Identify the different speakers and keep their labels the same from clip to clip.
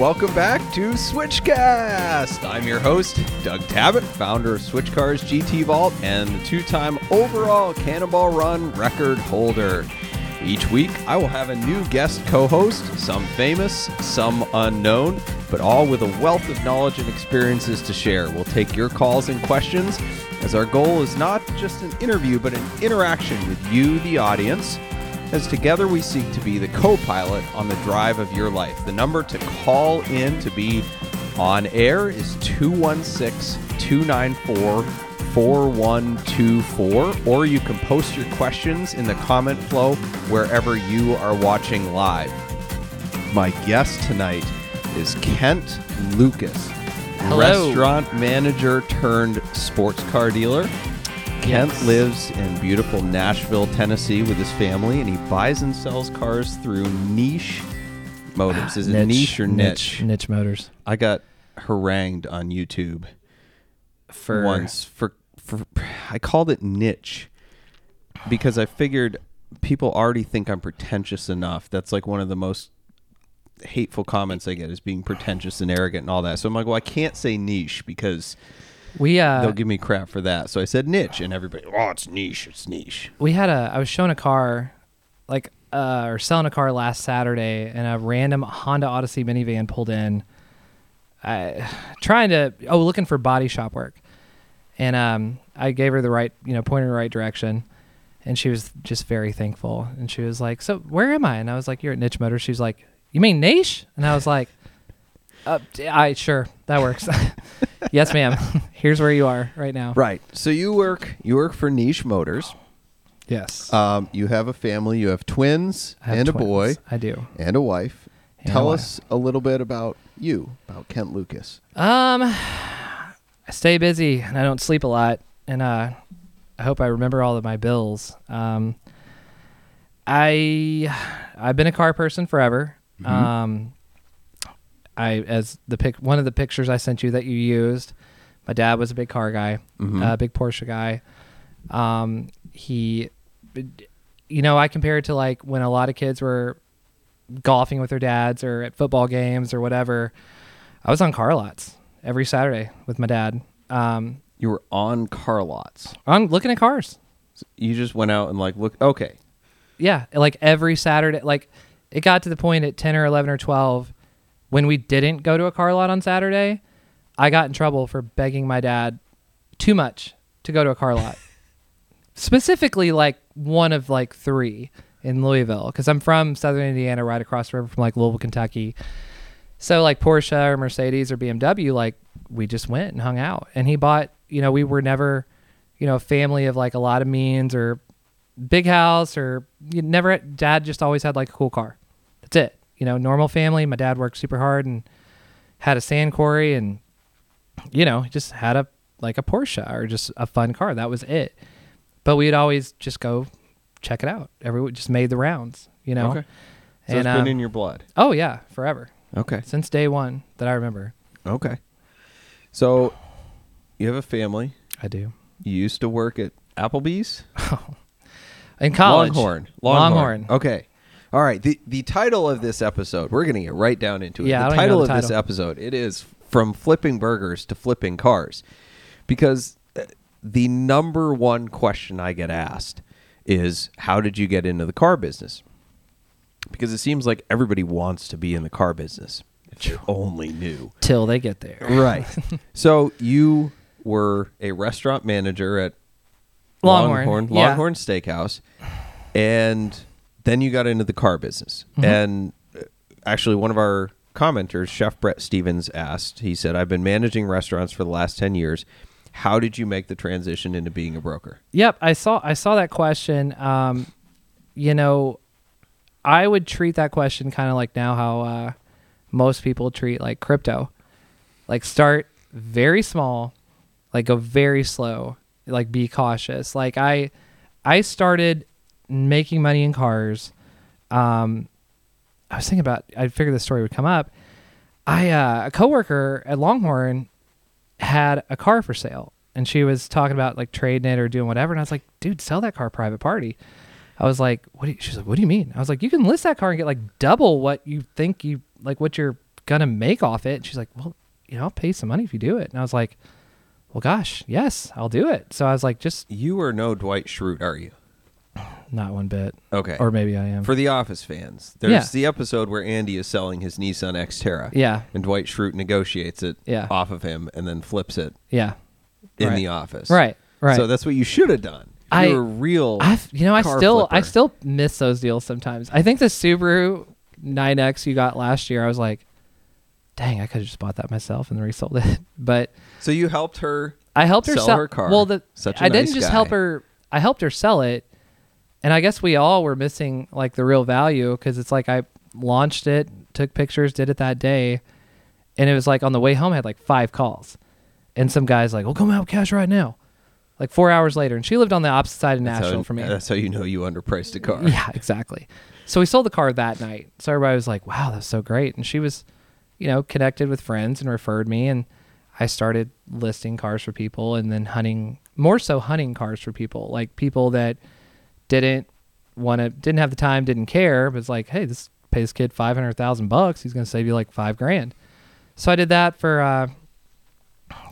Speaker 1: Welcome back to Switchcast. I'm your host, Doug Tabbutt, founder of Switch Cars GT Vault and the two time overall Cannonball Run record holder. Each week, I will have a new guest co host, some famous, some unknown, but all with a wealth of knowledge and experiences to share. We'll take your calls and questions, as our goal is not just an interview, but an interaction with you, the audience as together we seek to be the co pilot on the drive of your life. The number to call in to be on air is 216 294 4124, or you can post your questions in the comment flow wherever you are watching live. My guest tonight is Kent Lucas,
Speaker 2: Hello.
Speaker 1: restaurant manager turned sports car dealer. Kent
Speaker 2: Yes.
Speaker 1: lives in beautiful Nashville, Tennessee with his family, and he buys and sells cars through niche motors. Is it niche or niche?
Speaker 2: Niche motors.
Speaker 1: I got harangued on YouTube
Speaker 2: For
Speaker 1: once for for I called it niche because I figured people already think I'm pretentious enough. That's like one of the most hateful comments I get is being pretentious and arrogant and all that. So I'm like, well, I can't say niche because
Speaker 2: we uh
Speaker 1: they'll give me crap for that. So I said niche, and everybody, oh, it's niche, it's niche.
Speaker 2: we had a I was showing a car like uh or selling a car last Saturday and a random Honda Odyssey minivan pulled in I trying to oh looking for body shop work. And um I gave her the right, you know, point in the right direction. And she was just very thankful. And she was like, "So, where am I?" And I was like, "You're at Niche Motors." She's like, "You mean niche?" And I was like, uh, I sure that works. yes, ma'am. Here's where you are right now.
Speaker 1: Right. So you work you work for Niche Motors.
Speaker 2: Yes.
Speaker 1: Um, you have a family. You have twins
Speaker 2: have
Speaker 1: and a boy
Speaker 2: I do.
Speaker 1: and a wife.
Speaker 2: And a
Speaker 1: Tell
Speaker 2: wife.
Speaker 1: us a little bit about you, about Kent Lucas.
Speaker 2: Um, I stay busy and I don't sleep a lot, and uh, I hope I remember all of my bills. Um, I I've been a car person forever. Um, I as the pic one of the pictures I sent you that you used. My dad was a big car guy, a big Porsche guy. Um, he, you know, I compare it to like when a lot of kids were golfing with their dads or at football games or whatever. I was on car lots every Saturday with my dad. Um,
Speaker 1: You were on car lots.
Speaker 2: I'm looking at cars.
Speaker 1: You just went out and like look. Okay.
Speaker 2: Yeah, like every Saturday. Like it got to the point at 10 or 11 or 12 when we didn't go to a car lot on Saturday. I got in trouble for begging my dad too much to go to a car lot. Specifically, like one of like three in Louisville, because I'm from Southern Indiana, right across the river from like Louisville, Kentucky. So like Porsche or Mercedes or BMW, like we just went and hung out. And he bought, you know, we were never, you know, a family of like a lot of means or big house or you never dad just always had like a cool car. That's it. You know, normal family. My dad worked super hard and had a sand quarry and you know, just had a like a Porsche or just a fun car. That was it. But we'd always just go check it out. Every just made the rounds, you know.
Speaker 1: Okay. So
Speaker 2: And,
Speaker 1: it's been
Speaker 2: um,
Speaker 1: in your blood.
Speaker 2: Oh yeah, forever.
Speaker 1: Okay.
Speaker 2: Since day 1 that I remember.
Speaker 1: Okay. So you have a family.
Speaker 2: I do.
Speaker 1: You used to work at Applebee's.
Speaker 2: In college.
Speaker 1: Longhorn.
Speaker 2: Longhorn.
Speaker 1: Okay. All right. The the title of this episode, we're gonna get right down into it.
Speaker 2: Yeah,
Speaker 1: the title
Speaker 2: know
Speaker 1: of
Speaker 2: the
Speaker 1: this episode, it is from flipping burgers to flipping cars. Because uh, the number one question I get asked is how did you get into the car business? Because it seems like everybody wants to be in the car business. If they only knew.
Speaker 2: Till they get there.
Speaker 1: Right. so you were a restaurant manager at
Speaker 2: Longhorn,
Speaker 1: Longhorn,
Speaker 2: yeah.
Speaker 1: Longhorn Steakhouse, and then you got into the car business.
Speaker 2: Mm-hmm.
Speaker 1: And uh, actually, one of our commenters, Chef Brett Stevens, asked. He said, "I've been managing restaurants for the last ten years. How did you make the transition into being a broker?"
Speaker 2: Yep, I saw I saw that question. Um, you know, I would treat that question kind of like now how uh, most people treat like crypto. Like start very small, like go very slow, like be cautious. Like I I started making money in cars. Um, I was thinking about I figured this story would come up. I uh, a coworker at Longhorn had a car for sale and she was talking about like trading it or doing whatever and I was like, dude, sell that car private party. I was like, what do you, she's like, what do you mean? I was like, you can list that car and get like double what you think you like what you're gonna make off it. And she's like, well, you know, I'll pay some money if you do it. And I was like, well, gosh, yes, I'll do it. So I was like, just
Speaker 1: You are no Dwight Schrute, are you?
Speaker 2: Not one bit,
Speaker 1: Okay.
Speaker 2: or maybe I am.
Speaker 1: For the Office fans, there's
Speaker 2: Yeah.
Speaker 1: the episode where Andy is selling his Nissan Xterra.
Speaker 2: yeah,
Speaker 1: And Dwight Schrute negotiates it
Speaker 2: Yeah.
Speaker 1: off of him and then flips it
Speaker 2: yeah,
Speaker 1: in
Speaker 2: Right.
Speaker 1: the office.
Speaker 2: right, right.
Speaker 1: So that's what you should have done. If
Speaker 2: I-
Speaker 1: you were real.
Speaker 2: I've you know I
Speaker 1: car
Speaker 2: still I
Speaker 1: flipper.
Speaker 2: still miss those deals sometimes. I think the Subaru 9X you got last year, I was like, dang, I could have just bought that myself and resold it. But
Speaker 1: so you helped her.
Speaker 2: I helped her
Speaker 1: Sell her car.
Speaker 2: Well, the
Speaker 1: Such a
Speaker 2: I
Speaker 1: nice
Speaker 2: didn't just
Speaker 1: guy.
Speaker 2: help her. I helped her sell it, and I guess we all were missing like the real value because it's like I launched it, took pictures, did it that day, and it was like on the way home I had like five calls, and some guys like, "Well, come out cash right now." Like four hours later, and she lived on the opposite side of
Speaker 1: That's
Speaker 2: Nashville
Speaker 1: how,
Speaker 2: from me.
Speaker 1: That's how you know you underpriced a car.
Speaker 2: Yeah, exactly. So we sold the car that night. So everybody was like, "Wow, that's so great!" And she was, you know, connected with friends and referred me, and I started listing cars for people, and then hunting more so hunting cars for people, like people that didn't want to, didn't have the time, didn't care, but it's like, hey, this pay this kid five hundred thousand bucks. He's going to save you like five grand. So I did that for, uh,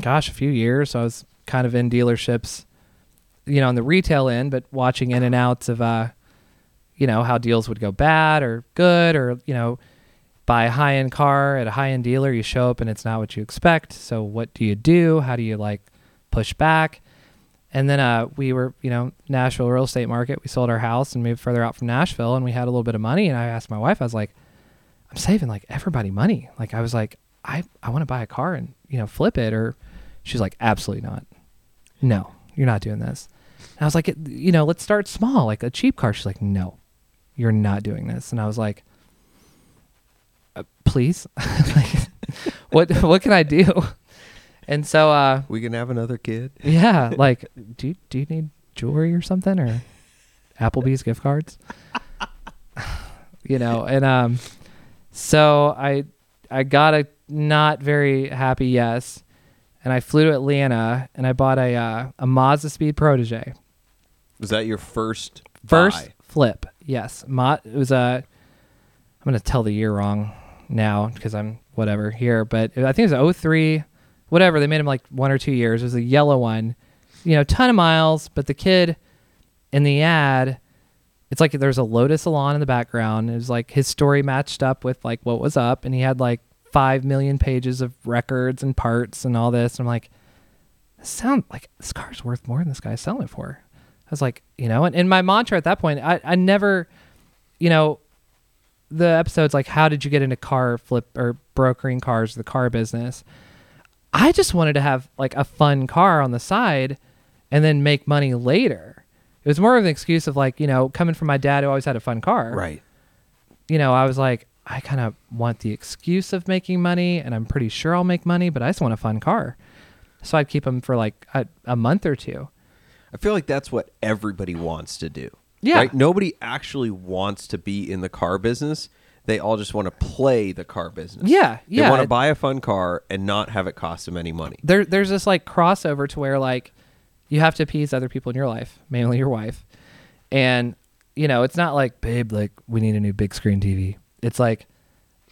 Speaker 2: gosh, a few years. So I was kind of in dealerships, you know, on the retail end, but watching in and outs of, uh, you know, how deals would go bad or good, or, you know, buy a high end car at a high end dealer, you show up and it's not what you expect. So what do you do? How do you like push back? And then uh, we were, you know, Nashville real estate market. We sold our house and moved further out from Nashville, and we had a little bit of money. And I asked my wife, I was like, I'm saving like everybody money. Like I was like, I I want to buy a car and you know flip it. Or she's like, absolutely not. No, you're not doing this. And I was like, you know, let's start small, like a cheap car. She's like, no, you're not doing this. And I was like, uh, please, like, what what can I do? And so uh,
Speaker 1: We can have another kid.
Speaker 2: yeah, like, do you, do you need jewelry or something or Applebee's gift cards? you know, and um, so I I got a not very happy yes, and I flew to Atlanta and I bought a uh, a Mazda Speed Protege.
Speaker 1: Was that your first
Speaker 2: First
Speaker 1: buy?
Speaker 2: flip, yes. Mo- it was a. I'm gonna tell the year wrong now because I'm whatever here, but I think it was 03, whatever. They made him like one or two years. It was a yellow one, you know, ton of miles. But the kid in the ad, it's like there's a Lotus Elan in the background. It was like his story matched up with like what was up, and he had like five million pages of records and parts and all this. And I'm like, sound like this car's worth more than this guy's selling it for. I was like, you know, and, and my mantra at that point, I, I never, you know, the episode's like, how did you get into car flip or brokering cars, the car business? I just wanted to have like a fun car on the side and then make money later. It was more of an excuse of like, you know, coming from my dad who always had a fun car.
Speaker 1: Right.
Speaker 2: You know, I was like, I kind of want the excuse of making money and I'm pretty sure I'll make money, but I just want a fun car. So I'd keep them for like a, a month or two.
Speaker 1: I feel like that's what everybody wants to do.
Speaker 2: Yeah.
Speaker 1: Right? Nobody actually wants to be in the car business. They all just want to play the car business.
Speaker 2: Yeah, yeah.
Speaker 1: They want to buy a fun car and not have it cost them any money.
Speaker 2: there there's this like crossover to where like you have to appease other people in your life, mainly your wife. And you know, it's not like, babe, like we need a new big screen TV. It's like,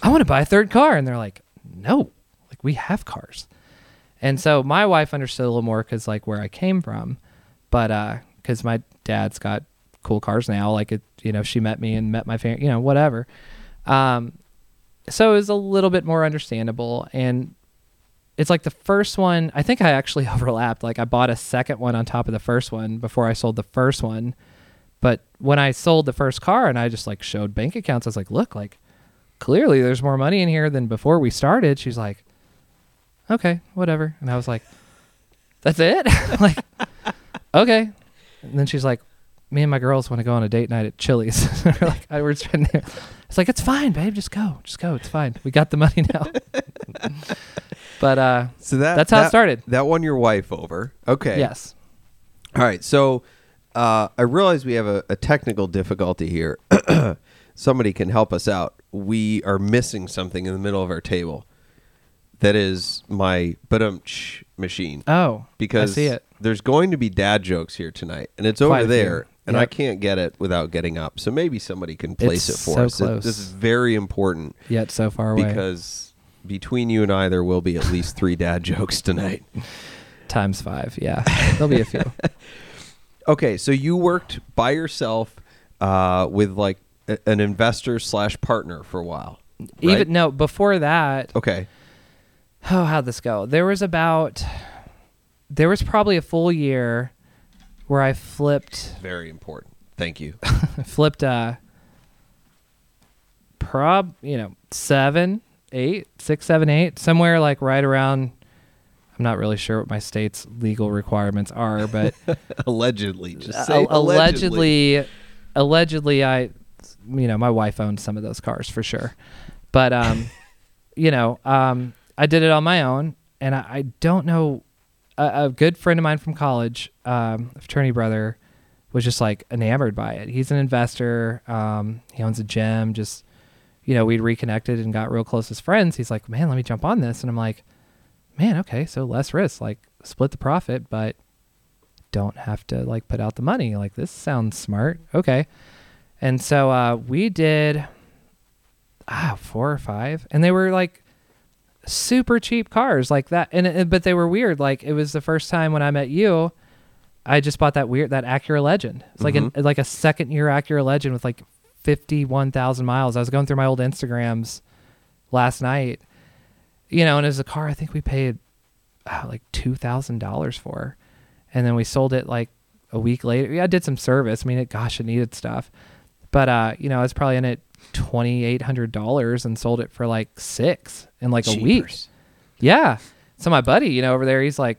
Speaker 2: I want to buy a third car and they're like, "No. Like we have cars." And so my wife understood a little more cuz like where I came from. But uh cuz my dad's got cool cars now, like it, you know, she met me and met my family, you know, whatever. Um so it was a little bit more understandable and it's like the first one i think i actually overlapped like i bought a second one on top of the first one before i sold the first one but when i sold the first car and i just like showed bank accounts i was like look like clearly there's more money in here than before we started. She's like okay whatever. And i was like that's it? Like okay. And then she's like me and my girls want to go on a date night at chili's we're like I, we're just in there it's like it's fine babe just go just go it's fine we got the money now but uh
Speaker 1: So that
Speaker 2: That's how it started.
Speaker 1: That won your wife over. Okay.
Speaker 2: yes
Speaker 1: All right. So uh, I realize we have a, a technical difficulty here. Somebody can help us out. We are missing something in the middle of our table. That is my badumch machine.
Speaker 2: oh
Speaker 1: because
Speaker 2: i see it
Speaker 1: there's going to be dad jokes here tonight, and it's
Speaker 2: Quite
Speaker 1: over
Speaker 2: there. few.
Speaker 1: And I can't get it without getting up. So maybe somebody can place
Speaker 2: It's
Speaker 1: it for
Speaker 2: so
Speaker 1: us. It-
Speaker 2: close.
Speaker 1: This is very important
Speaker 2: yet so far away
Speaker 1: because between you and I, there will be at least three dad jokes tonight.
Speaker 2: Times five. Yeah, there'll be a few.
Speaker 1: Okay, so you worked by yourself uh, with like a- an investor slash partner for a while. right?
Speaker 2: Even no, before that,
Speaker 1: Okay.
Speaker 2: oh, how'd this go? There was about, there was probably a full year where I flipped,
Speaker 1: Very important. Thank you.
Speaker 2: flipped, uh, prob, you know, seven, eight, six, seven, eight, somewhere like right around. I'm not really sure what my state's legal requirements are, but
Speaker 1: allegedly, just
Speaker 2: Uh,
Speaker 1: say allegedly.
Speaker 2: allegedly, allegedly, I, you know, my wife owned some of those cars for sure, but um, you know, um, I did it on my own, and I, I don't know. A, a good friend of mine from college, um, fraternity brother, was just like enamored by it. He's an investor. Um, he owns a gym. Just, you know, we'd reconnected and got real close as friends. He's like, man, let me jump on this, and I'm like, man, okay, so less risk, like split the profit, but don't have to like put out the money. Like this sounds smart. Okay. And so uh we did ah four or five and they were like super cheap cars like that and it, but they were weird like it was the first time when I met you I just bought that weird that Acura Legend. It's like an, like a second year Acura Legend with like 51,000 miles. I was going through my old Instagrams last night. You know, and it was a car I think we paid uh, like $2,000 for and then we sold it like a week later. Yeah, I did some service. I mean, it, gosh, it needed stuff, but uh, you know, I was probably in it twenty eight hundred dollars and sold it for like six in like a week.
Speaker 1: Jeepers.
Speaker 2: Yeah. So my buddy, you know, over there, he's like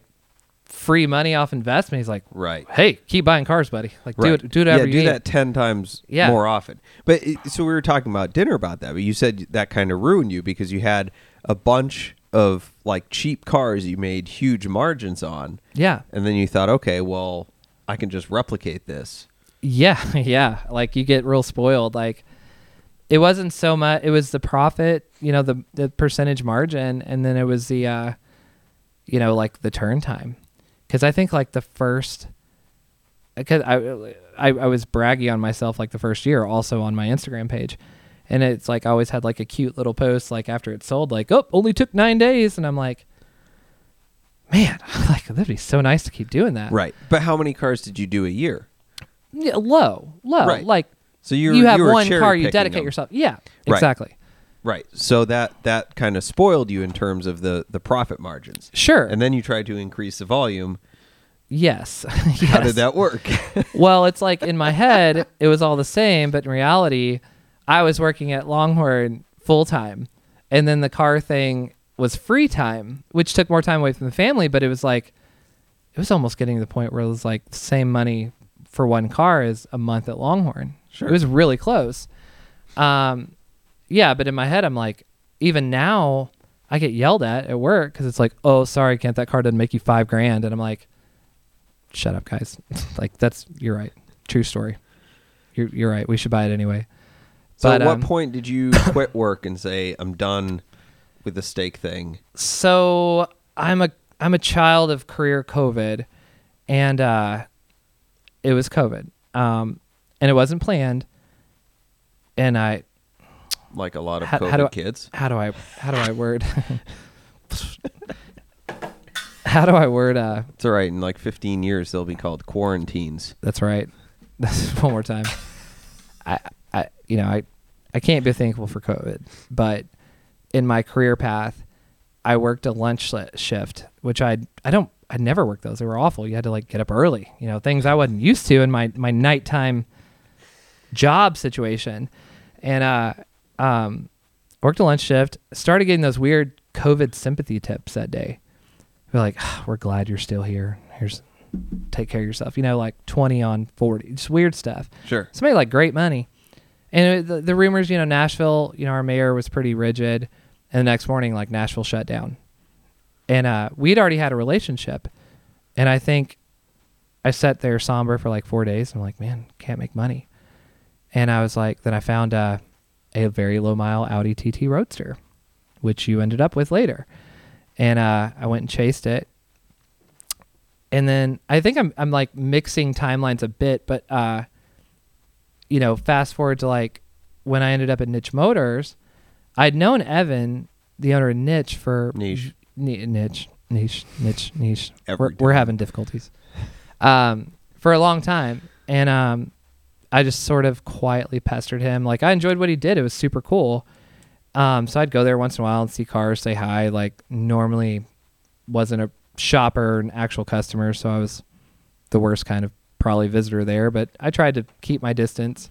Speaker 2: free money off investment. He's like,
Speaker 1: Right.
Speaker 2: hey, keep buying cars, buddy. Like, do it, do whatever
Speaker 1: yeah,
Speaker 2: you
Speaker 1: do
Speaker 2: need.
Speaker 1: that 10 times
Speaker 2: Yeah.
Speaker 1: more often. But it, so we were talking about dinner about that, but you said that kind of ruined you because you had a bunch of like cheap cars you made huge margins on.
Speaker 2: Yeah.
Speaker 1: And then you thought, okay, well, I can just replicate this.
Speaker 2: Yeah, yeah. Like you get real spoiled. Like it wasn't so much. It was the profit, you know, the the percentage margin, and then it was the, uh, you know, like the turn time. Because I think like the first, because I, I I was braggy on myself like the first year, also on my Instagram page, and it's like I always had like a cute little post like after it sold, like oh only took nine days, and I'm like. Man, like that'd be so nice to keep doing that.
Speaker 1: Right. But how many cars did you do a year?
Speaker 2: Yeah, low, low.
Speaker 1: Right.
Speaker 2: Like
Speaker 1: So you
Speaker 2: you have one car, you dedicate
Speaker 1: them.
Speaker 2: yourself. Yeah,
Speaker 1: Right.
Speaker 2: exactly.
Speaker 1: Right. So that that kind of spoiled you in terms of the the profit margins.
Speaker 2: Sure.
Speaker 1: And then you tried to increase the volume.
Speaker 2: yes.
Speaker 1: How did that work?
Speaker 2: well, it's like in my head, it was all the same, but in reality, I was working at Longhorn full time, and then the car thing was free time, which took more time away from the family. But it was like, it was almost getting to the point where it was like the same money for one car is a month at Longhorn.
Speaker 1: Sure.
Speaker 2: It was really close. Um, yeah, but in my head, I'm like, even now, I get yelled at at work because it's like, oh, sorry, Kent, that car didn't make you five grand, and I'm like, shut up, guys. like that's you're right, true story. You're you're right. We should buy it anyway.
Speaker 1: so
Speaker 2: But,
Speaker 1: at what
Speaker 2: um,
Speaker 1: point did you quit work and say, I'm done with the steak thing?
Speaker 2: So I'm a I'm a child of career COVID, and uh, it was COVID, um, and it wasn't planned. And I
Speaker 1: Like a lot of
Speaker 2: How-
Speaker 1: COVID
Speaker 2: how do I-
Speaker 1: kids.
Speaker 2: how do I how do I word how do I word uh
Speaker 1: It's all right. In like 15 years, they'll be called quarantines.
Speaker 2: That's right. That's one more time. I, I, you know, I, I can't be thankful for COVID, but in my career path, I worked a lunch shift, which I, I don't, I never worked those. They were awful. You had to like get up early, you know, things I wasn't used to in my, my nighttime job situation. And, uh, um, worked a lunch shift, started getting those weird COVID sympathy tips that day. We're like, "Ah, we're glad you're still here. Here's take care of yourself. You know, like 20 on 40, just weird stuff.
Speaker 1: Sure.
Speaker 2: Somebody like great money. And the, the rumors, you know, Nashville, you know, our mayor was pretty rigid. And the next morning, like Nashville shut down. And uh, we'd already had a relationship. And I think I sat there somber for like four days. I'm like, man, can't make money. And I was like, then I found uh, a very low mile Audi TT Roadster, which you ended up with later. And uh, I went and chased it and then I think I'm I'm like mixing timelines a bit, but uh, you know, fast forward to like when I ended up at Niche Motors, I'd known Evan the owner of Niche for
Speaker 1: Niche.
Speaker 2: Ni- niche, niche, niche, niche. We're, we're having difficulties. Um, for a long time, and um, I just sort of quietly pestered him. Like I enjoyed what he did; it was super cool. Um, so I'd go there once in a while and see cars, say hi. Like normally, wasn't a shopper, an actual customer, so I was the worst kind of probably visitor there. But I tried to keep my distance.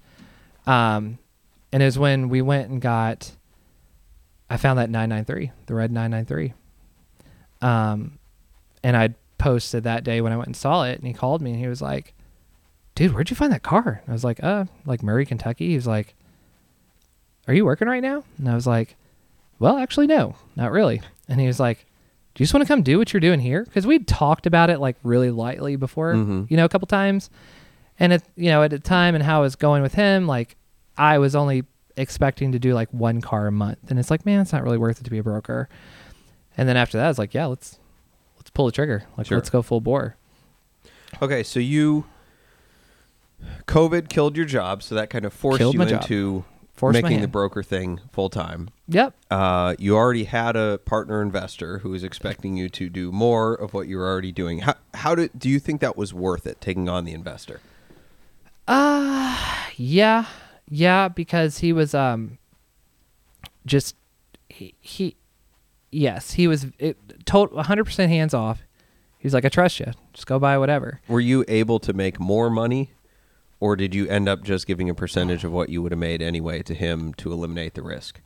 Speaker 2: Um, and it was when we went and got. I found that 993, the red 993. Um, and I posted that day when I went and saw it, and he called me and he was like, "Dude, where'd you find that car?" And I was like, "Uh, like Murray, Kentucky." He was like, "Are you working right now?" And I was like, "Well, actually, no, not really." And he was like, "Do you just want to come do what you're doing here?" Because we'd talked about it like really lightly before,
Speaker 1: Mhm.
Speaker 2: you know, a couple times. And at you know at the time and how it was going with him, like I was only expecting to do like one car a month, and it's like, man, it's not really worth it to be a broker. And then after that, it's like, yeah, let's let's pull the trigger. Like,
Speaker 1: Sure.
Speaker 2: let's go full bore.
Speaker 1: Okay, so you COVID killed your job, so that kind of forced
Speaker 2: Killed
Speaker 1: you into
Speaker 2: Forced
Speaker 1: making the broker thing full time.
Speaker 2: Yep.
Speaker 1: Uh, you already had a partner investor who was expecting you to do more of what you were already doing. How, how did do you think that was worth it taking on the investor?
Speaker 2: Uh yeah. Yeah, because he was um just he, he yes, he was it, total 100% hands off. He's like, "I trust you. Just go buy whatever."
Speaker 1: Were you able to make more money, or did you end up just giving a percentage of what you would have made anyway to him to eliminate the risk?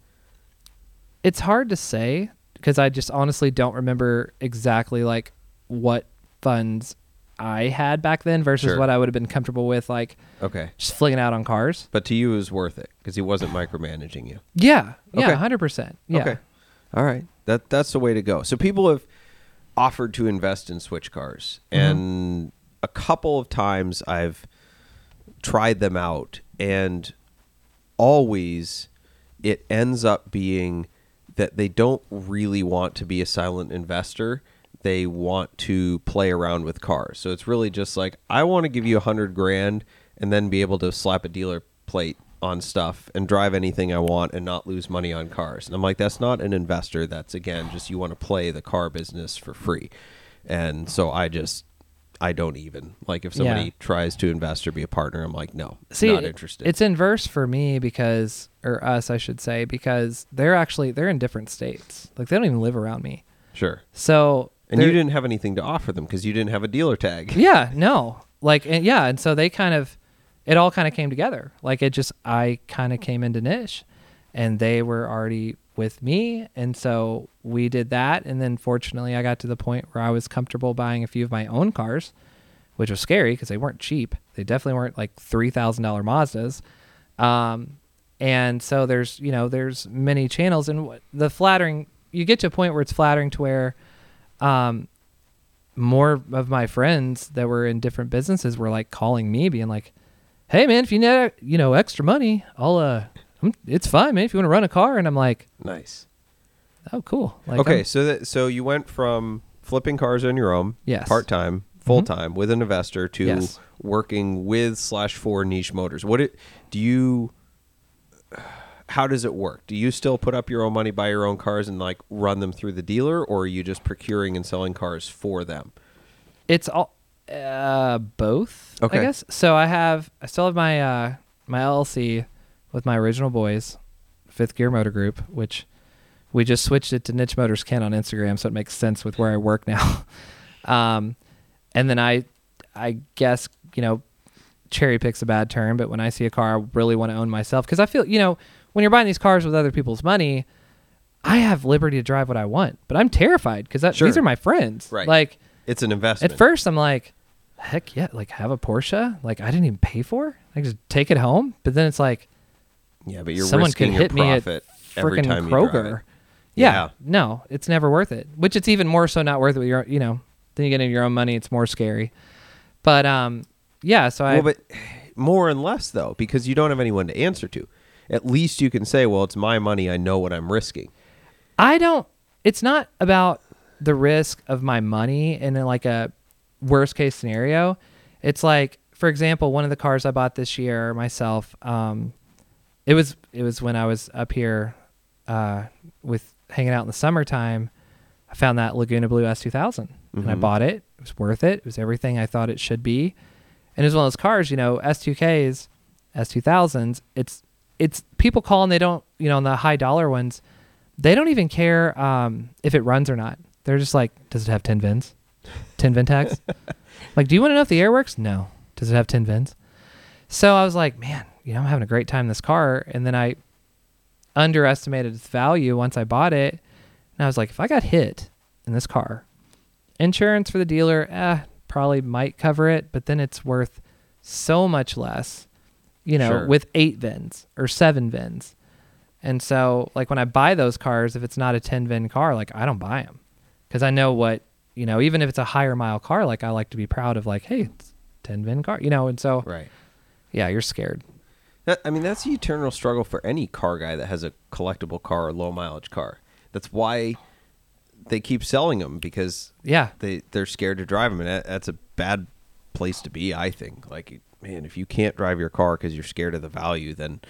Speaker 2: It's hard to say because I just honestly don't remember exactly like what funds I had back then versus
Speaker 1: Sure.
Speaker 2: what I would have been comfortable with like
Speaker 1: Okay,
Speaker 2: just flinging out on cars.
Speaker 1: but to you it was worth it because he wasn't micromanaging you.
Speaker 2: Yeah. Yeah,
Speaker 1: Okay.
Speaker 2: 100%. Yeah.
Speaker 1: Okay. All right. That that's the way to go. So people have offered to invest in switch cars
Speaker 2: Mm-hmm.
Speaker 1: and a couple of times I've tried them out and always it ends up being that they don't really want to be a silent investor. They want to play around with cars. So it's really just like I want to give you a hundred grand and then be able to slap a dealer plate on stuff and drive anything I want and not lose money on cars. And I'm like, that's not an investor. That's again just you want to play the car business for free. And so I just I don't even like if somebody
Speaker 2: Yeah.
Speaker 1: tries to invest or be a partner. I'm like, no,
Speaker 2: See,
Speaker 1: not interested.
Speaker 2: It's inverse for me because, or us, I should say, because they're actually they're in different states. Like they don't even live around me.
Speaker 1: sure.
Speaker 2: So
Speaker 1: And you didn't have anything to offer them because you didn't have a dealer tag.
Speaker 2: Yeah, no, like and yeah, and so they kind of, it all kind of came together. Like it just I kind of came into niche, and they were already with me, and so we did that, and then fortunately I got to the point where I was comfortable buying a few of my own cars, which was scary because they weren't cheap. They definitely weren't like three thousand dollar Mazdas. Um, and so there's you know there's many channels and the flattering you get to a point where it's flattering to where um more of my friends that were in different businesses were like calling me being like hey man if you need you know extra money i'll uh I'm- it's fine man if you want to run a car and i'm like
Speaker 1: Nice.
Speaker 2: oh cool like
Speaker 1: okay,
Speaker 2: I'm-
Speaker 1: so that so you went from flipping cars on your own,
Speaker 2: Yes.
Speaker 1: part time, full time with an investor to
Speaker 2: Yes.
Speaker 1: working with slash for niche motors. What it do you? How does it work? Do you still put up your own money, buy your own cars, and like run them through the dealer, or are you just procuring and selling cars for them?
Speaker 2: it's all uh both
Speaker 1: Okay.
Speaker 2: i guess so i have i still have my uh my llc with my original boys fifth gear motor group which we just switched it to niche motors ken on instagram so it makes sense with where i work now um and then i i guess you know cherry picks a bad term but when i see a car i really want to own myself because i feel you know when you're buying these cars with other people's money i have liberty to drive what i want but i'm terrified because
Speaker 1: Sure.
Speaker 2: these are my friends
Speaker 1: Right.
Speaker 2: like
Speaker 1: It's an investment.
Speaker 2: at first, I'm like, heck yeah, like have a Porsche, like I didn't even pay for. I just take it home. But then it's like
Speaker 1: yeah, but you're
Speaker 2: someone could
Speaker 1: risking your
Speaker 2: hit me at
Speaker 1: profit every
Speaker 2: freaking
Speaker 1: time drive it.
Speaker 2: Kroger. Yeah,
Speaker 1: Yeah.
Speaker 2: no, it's never worth it. Which it's even more so not worth it. With your, you know, then you get into your own money. It's more scary. But um, yeah. So I
Speaker 1: Well, but more and less though, because you don't have anyone to answer to. At least you can say, "Well, it's my money. I know what I'm risking."
Speaker 2: I don't. It's not about the risk of my money in like a worst case scenario. It's like, for example, one of the cars I bought this year myself. Um, it was it was when I was up here uh, with hanging out in the summertime, I found that Laguna Blue S2000 and I
Speaker 1: Mhm.
Speaker 2: bought it. It was worth it. It was everything I thought it should be. And one of those cars, you know, S2Ks, S2000s. It's it's people call and they don't, you know, on the high dollar ones, they don't even care um, if it runs or not. They're just like, does it have 10 VINs? 10 VIN tags? like, do you want to know if the air works? No. Does it have 10 VINs? So I was like, man, you know, I'm having a great time in this car. And then I underestimated its value once I bought it. And I was like, if I got hit in this car, insurance for the dealer, eh, probably might cover it, but then it's worth so much less, you know,
Speaker 1: Sure.
Speaker 2: with eight VINs or seven VINs. And so, like, when I buy those cars, if it's not a 10 VIN car, like, I don't buy them because I know what, you know, even if it's a higher mile car, like, I like to be proud of, like, hey, it's 10 VIN car, you know, and so,
Speaker 1: Right.
Speaker 2: yeah, you're scared.
Speaker 1: That, I mean, that's the eternal struggle for any car guy that has a collectible car or low mileage car. That's why they keep selling them because
Speaker 2: Yeah.
Speaker 1: they they're scared to drive them, and that, that's a bad place to be. I think. Like, man, if you can't drive your car because you're scared of the value, then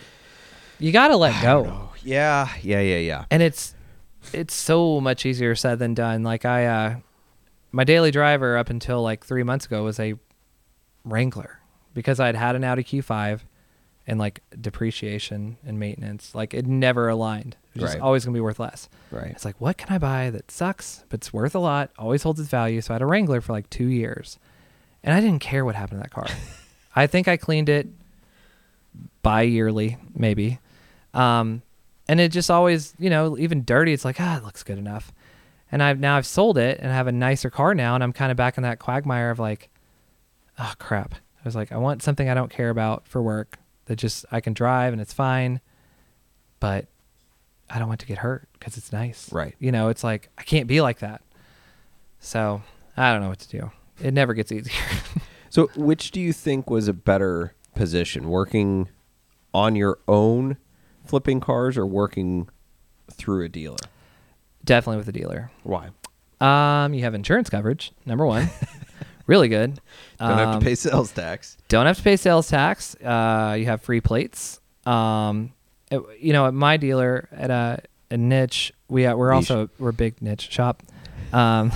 Speaker 2: You got to let go.
Speaker 1: yeah, yeah, yeah, yeah.
Speaker 2: and it's it's so much easier said than done like i uh my daily driver up until like three months ago was a wrangler because i'd had an audi q5 and like depreciation and maintenance like it never aligned. It was
Speaker 1: Right.
Speaker 2: always going to be worth less.
Speaker 1: Right.
Speaker 2: it's like what can i buy that sucks but it's worth a lot always holds its value? So i had a wrangler for like two years and i didn't care what happened to that car. I think i cleaned it bi-yearly maybe. Um, and it just always you know even dirty it's like ah it looks good enough and i've now i've sold it and I have a nicer car now and i'm kind of back in that quagmire of like oh crap. I was like i want something i don't care about for work that just i can drive and it's fine but i don't want to get hurt because it's nice.
Speaker 1: Right.
Speaker 2: you know it's like i can't be like that. So i don't know what to do. It never gets easier.
Speaker 1: So, which do you think was a better position, working on your own flipping cars or working through a dealer?
Speaker 2: Definitely with the dealer
Speaker 1: Why?
Speaker 2: um you have insurance coverage number one really good
Speaker 1: Don't have
Speaker 2: Um,
Speaker 1: to pay sales tax.
Speaker 2: Don't have to pay sales tax. Uh, you have free plates. Um, it- you know, at my dealer at a, a niche, we uh, we're
Speaker 1: Niche.
Speaker 2: also we're a big niche shop. Um,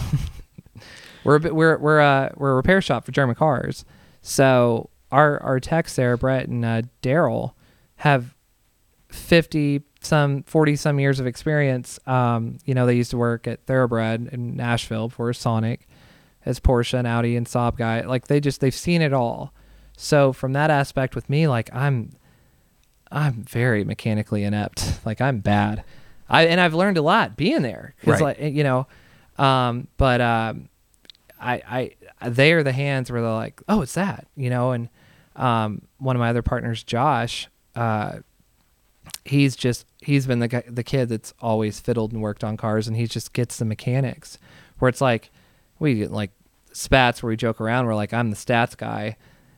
Speaker 2: we're a bit, we're we're uh, we're a repair shop for German cars. So our our techs there, Brett and uh, Daryl, have fifty some forty some years of experience. Um, you know, they used to work at Thoroughbred in Nashville before Sonic as Porsche and Audi and Saab guy. Like they just they've seen it all. So from that aspect with me, like I'm I'm very mechanically inept. Like I'm bad. I and I've learned a lot being there. 'Cause,
Speaker 1: Right.
Speaker 2: like you know, um, but um, I I they are the hands where they're like, oh, it's that, you know, and um, one of my other partners, Josh, uh, he's just he's been the guy, the kid that's always fiddled and worked on cars, and he just gets the mechanics where it's like we get like spats where we joke around. We're like, I'm the stats guy,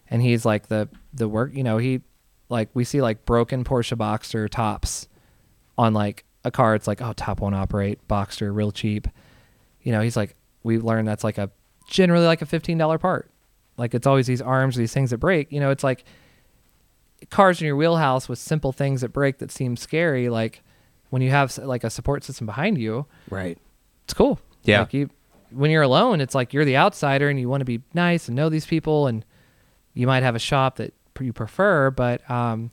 Speaker 2: and he's like the the work. You know, he like we see like broken Porsche Boxster tops on like a car. It's like, oh, top one operate Boxster, real cheap. You know, he's like, we learned that's like a generally like a fifteen dollar part. Like it's always these arms, these things that break. You know, it's like cars in your wheelhouse with simple things that break that seem scary. Like when you have like a support system behind you,
Speaker 1: Right.
Speaker 2: it's cool.
Speaker 1: Yeah.
Speaker 2: Like you, when you're alone, it's like you're the outsider and you want to be nice and know these people, and you might have a shop that you prefer, but um,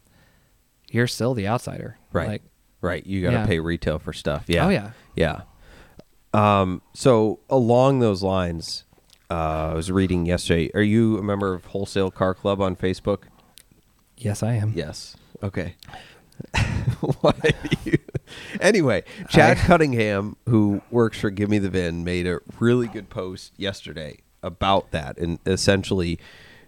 Speaker 2: you're still the outsider.
Speaker 1: Right.
Speaker 2: Like,
Speaker 1: Right. You got to
Speaker 2: Yeah.
Speaker 1: pay retail for stuff. Yeah.
Speaker 2: oh yeah.
Speaker 1: Yeah. Um, so along those lines, uh, I was reading yesterday. Are you a member of Wholesale Car Club on Facebook?
Speaker 2: Yes, I am.
Speaker 1: Yes. Okay. Why do you? Anyway, Chad
Speaker 2: I-
Speaker 1: Cunningham, who works for Give Me the Vin, made a really good post yesterday about that and essentially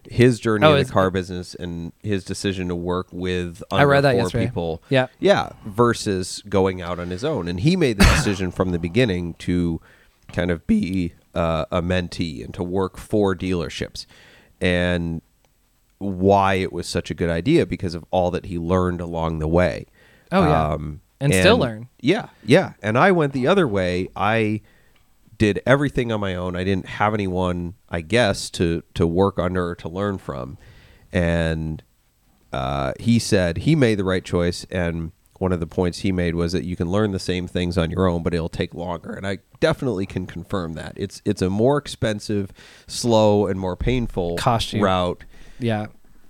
Speaker 1: his journey
Speaker 2: Oh,
Speaker 1: in the
Speaker 2: is-
Speaker 1: car business and his decision to work with
Speaker 2: I read that
Speaker 1: four
Speaker 2: yesterday.
Speaker 1: people.
Speaker 2: Yeah.
Speaker 1: Yeah, versus going out on his own. And he made the decision from the beginning to kind of be uh, a mentee and to work for dealerships. And why it was such a good idea because of all that he learned along the way.
Speaker 2: Oh, yeah. And still learn.
Speaker 1: Yeah, yeah. And I went the other way. I did everything on my own. I didn't have anyone, I guess, to to work under or to learn from. And uh, he said he made the right choice. And one of the points he made was that you can learn the same things on your own, but it'll take longer. And I definitely can confirm that. It's it's a more expensive, slow, and more painful
Speaker 2: Cost you.
Speaker 1: route.
Speaker 2: Yeah.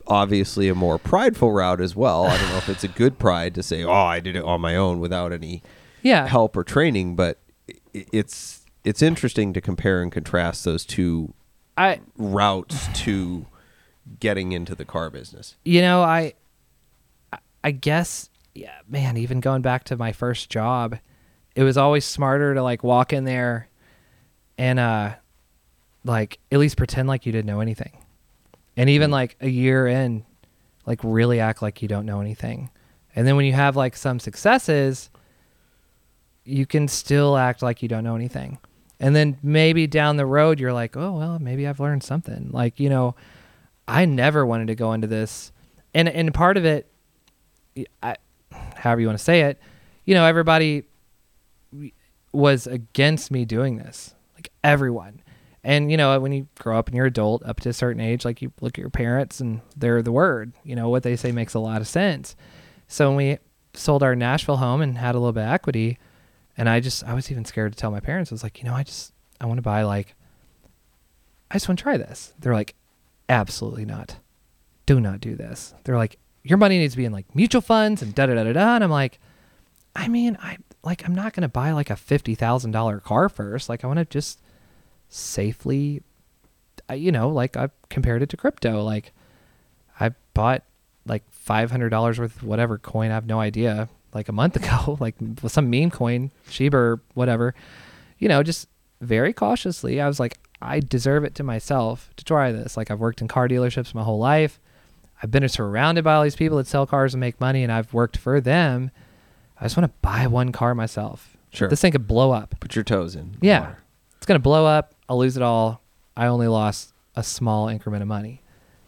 Speaker 1: Obviously, a more prideful route as well. I don't know if it's a good pride to say, "Oh, I did it on my own without any
Speaker 2: Yeah.
Speaker 1: help or training," but it's it's interesting to compare and contrast those two
Speaker 2: I
Speaker 1: routes to getting into the car business.
Speaker 2: you know, I I- I guess yeah, man, even going back to my first job, it was always smarter to like walk in there and uh like at least pretend like you didn't know anything. And even hmm. like a year in, like really act like you don't know anything. And then when you have like some successes, you can still act like you don't know anything. And then maybe down the road you're like, "Oh, well, maybe I've learned something." Like, you know, I never wanted to go into this. And and part of it I however you want to say it, you know, everybody was against me doing this. Like everyone. And you know, when you grow up and you're adult up to a certain age, like you look at your parents and they're the word. You know, what they say makes a lot of sense. So when we sold our Nashville home and had a little bit of equity, and I just I was even scared to tell my parents. I was like, you know, I just I want to buy like I just want to try this. They're like, absolutely not. Do not do this. They're like, your money needs to be in like mutual funds and da da da da da. And I'm like, I mean, I like I'm not gonna buy like a fifty thousand dollar car first. Like I want to just safely, you know, like i've compared it to crypto. Like I bought like five hundred dollars worth of whatever coin. I have no idea. Like a month ago, like with some meme coin, Shiba or whatever. You know, just very cautiously. I was like, I deserve it to myself to try this. Like I've worked in car dealerships my whole life. I've been surrounded by all these people that sell cars and make money, and I've worked for them. I just want to buy one car myself.
Speaker 1: Sure.
Speaker 2: This thing could blow up.
Speaker 1: Put your toes in.
Speaker 2: Yeah.
Speaker 1: Water.
Speaker 2: It's going to blow up. I'll lose it all. I only lost a small increment of money.